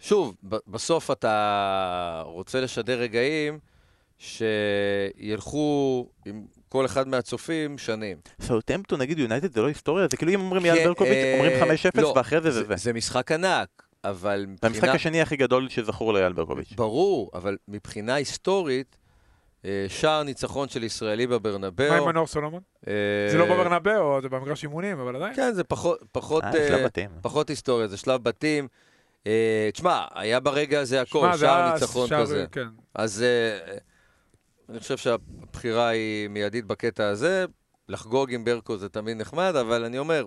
שוב, בסוף אתה רוצה לשדר רגעים שילכו עם כל אחד מהצופים שנים. סאוטמפטון נגיד יונייטד זה לא היסטוריה? זה כאילו אם אומרים יאל כן, ברקוביץ', אה, אומרים 5-0 לא, ואחרי זה זה זה. זה משחק ענק, אבל זה המשחק מבחינה... השני הכי גדול שזכור ליאל ברקוביץ'. ברור, אבל מבחינה היסטורית, אה, שער ניצחון של ישראלי בברנבאו. מה עם מנור סולומון? אה, זה לא בברנבאו, זה במגרש אימונים, אבל עדיין. כן, זה פחות, אה, שלב בתים. פחות היסטוריה, זה שלב בתים. תשמע, היה ברגע הזה הכל, שער ניצחון כזה. כן. אז אני חושב שהבחירה היא מיידית בקטע הזה. לחגוג עם ברקו זה תמיד נחמד, אבל אני אומר,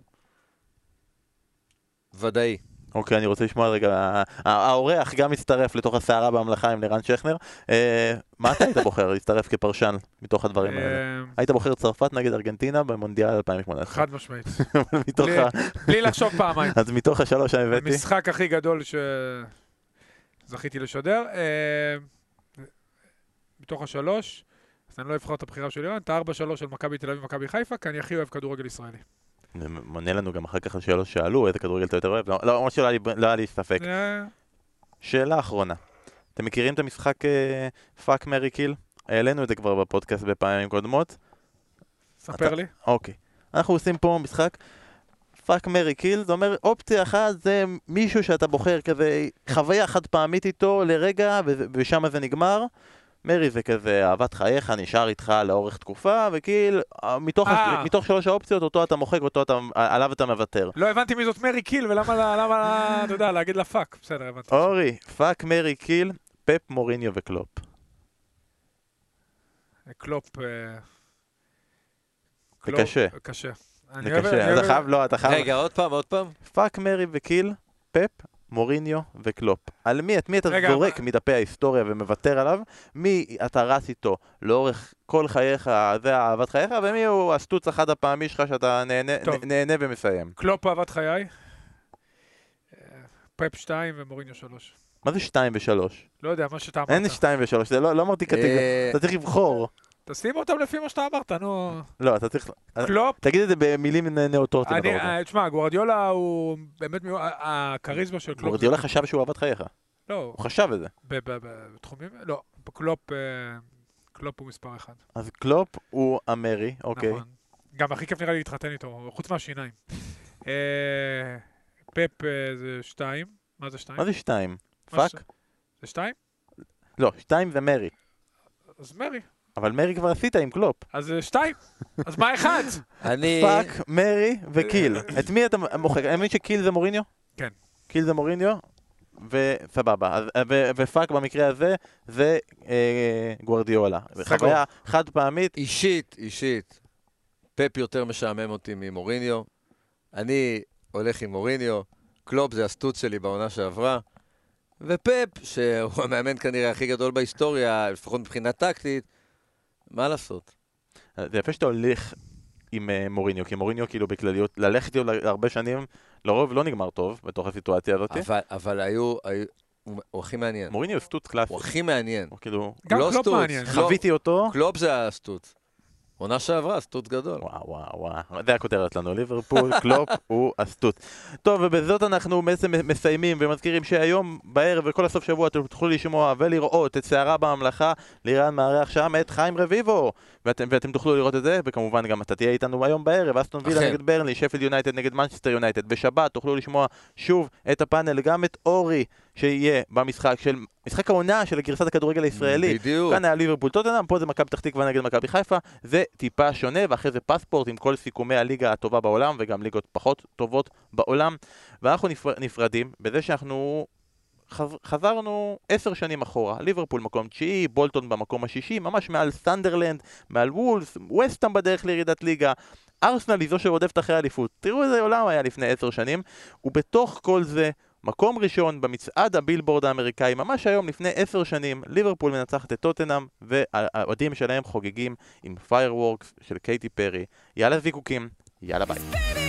ודאי. אוקיי, אני רוצה לשמוע רגע, האורח גם מצטרף לתוך הסערה בממלכה עם לירן שכנר. אה, מה אתה היית בוחר <laughs> להצטרף כפרשן מתוך הדברים האלה? אה, היית בוחר צרפת נגד ארגנטינה במונדיאל 2018. חד משמעית. <laughs> בלי- לחשוב פעמיים. אז מתוך השלוש שהבאתי, המשחק הכי גדול שזכיתי לשדר. אה, מתוך השלוש, אז אני לא אבחר את הבחירה של לירן, את ה-4-3 של מכבי תל אביב ומכבי חיפה, כי אני הכי אוהב כדורגל ישראלי. זה מונה לנו גם אחר כך השאלות שאלו, איזה כדורגל אתה יותר אוהב? לא, לא, לי- לא היה לי ספק. אה, שאלה אחרונה. אתם מכירים את המשחק fuck marry kill? העלינו את זה כבר בפודקאסט בפעמים קודמות. ספר לי. אוקיי. אנחנו עושים פה משחק fuck marry kill, זה אומר אופציה אחת זה מישהו שאתה בוחר כזה חוויה חד פעמית איתו לרגע ושם זה נגמר. marry זה כזה אהבת חייך, נשאר איתך לאורך תקופה, ו kill, אה, מתוך, הש... אה. מתוך שלוש האופציות, אותו אתה מוחק ואותו אתה, עליו אתה מוותר. לא הבנתי מי זאת marry kill, ולמה, למה, אתה יודע, להגיד לה fuck. בסדר, הבנתי. אורי, fuck marry kill, פפ מוריניו וקלופ. קלופ... אה, זה קלופ- קשה. קשה. זה קשה, אתה חייב, לא, אתה חייב. רגע, עוד פעם, עוד פעם. fuck marry ו kill, פפ, מוריניו וקלופ. על מי, את מי אתה רגע, זורק מה- מדפי ההיסטוריה ומוותר עליו? מי אתה רץ איתו לאורך כל חייך, זה אהבת חייך, ומי הוא הסטוץ החד הפעמי שלך שאתה נהנה, טוב. נהנה ומסיים. קלופ אהבת חיי. אה, פפ 2 ומוריניו 3. מה זה 2 ו-3? לא יודע, מה שאתה אמרת. אין 2 ו-3, זה לא, לא אמרתי קטגוריה, אה, אתה צריך לבחור. תשים אותם לפי מה שאתה אמרת, נו. לא, אתה צריך... קלופ, תגיד את זה במילים נאותות. אני. אה, תשמע, גוורדיולה הוא באמת, הכריזמה של קלופ. גורדיולה חשב שהוא אהבת חייך. לא, הוא חשב את זה. בתחומים, לא, בקלופ, אה, קלופ הוא מספר אחד. אז קלופ הוא ה marry, אוקיי. נכון. גם הכי כיף נראה לי להתחתן איתו, חוץ מהשיניים. <laughs> אה, פפ זה שתיים, מה זה שתיים? מה זה שתיים? fuck? זה שתיים? לא, שתיים זה marry. אז marry. אבל marry כבר עשית עם קלופ. אז זה שתיים. אז מה אחד? <laughs> אני... fuck, marry ו kill. <laughs> את מי אתה מוחק? אני מבין ש kill זה מוריניו? כן. kill זה מוריניו? וסבבה. ו- ו fuck במקרה הזה זה אה, סגור. חוויה חד פעמית. אישית, אישית, פפ יותר משעמם אותי ממוריניו. אני הולך עם מוריניו, קלופ זה הסטוץ שלי בעונה שעברה, ופפ, שהוא המאמן כנראה הכי גדול בהיסטוריה, לפחות מבחינה טקטית, מה לעשות? זה יפה שאתה הולך עם אה, מוריניו, כי מוריניו כאילו בכלליות, ללכת איתו להרבה שנים, לרוב לא נגמר טוב בתוך הסיטואציה הזאת. אבל, אבל היו, היו הוא, הכי מעניין. מוריניו הוא סטוץ קלאסי. הוא הכי מעניין. הוא כאילו, גם לא קלופ סטוץ. מעניין. חוויתי אותו. קלופ זה הסטוץ. עונה שעברה, סטוץ גדול. וואו וואו וואו, זה הכותרת לנו, ליברפול, <laughs> קלופ הוא הסטוץ. טוב, ובזאת אנחנו בעצם מסיימים ומזכירים שהיום בערב וכל הסוף שבוע אתם תוכלו לשמוע ולראות את סערה בממלכה, לירן מארח שם את חיים רביבו. ואתם, ואתם תוכלו לראות את זה, וכמובן גם אתה תהיה איתנו היום בערב, אסטון וילה. נגד ברנלי, שפילד יונייטד נגד מנצ'סטר יונייטד. בשבת תוכלו לשמוע שוב את הפאנל, גם את אורי, שיהיה במשחק של, משחק העונה של גרסת הכדורגל הישראלי. בדיוק. כאן היה ליברפול טוטנאם, פה זה מכבי פתח תקווה נגד מכבי חיפה, זה טיפה שונה, ואחרי זה פספורט עם כל סיכומי הליגה הטובה בעולם, וגם ליגות פחות טובות בעולם. ואנחנו נפר, נפרדים בזה שאנחנו חז, חזרנו עשר שנים אחורה, ליברפול מקום תשיעי, בולטון במקום השישי, ממש מעל סנדרלנד, מעל וולס, וסטאם בדרך לירידת ליגה. ארסנל היא זו שרודפת אחרי אליפות. תראו איזה עולם היה לפני עשר שנים, ובתוך כל זה, מקום ראשון במצעד הבילבורד האמריקאי, ממש היום לפני עשר שנים, ליברפול מנצחת את טוטנאם, והאוהדים שלהם חוגגים עם Fireworks של קייטי פרי. יאללה זיקוקים, יאללה ביי.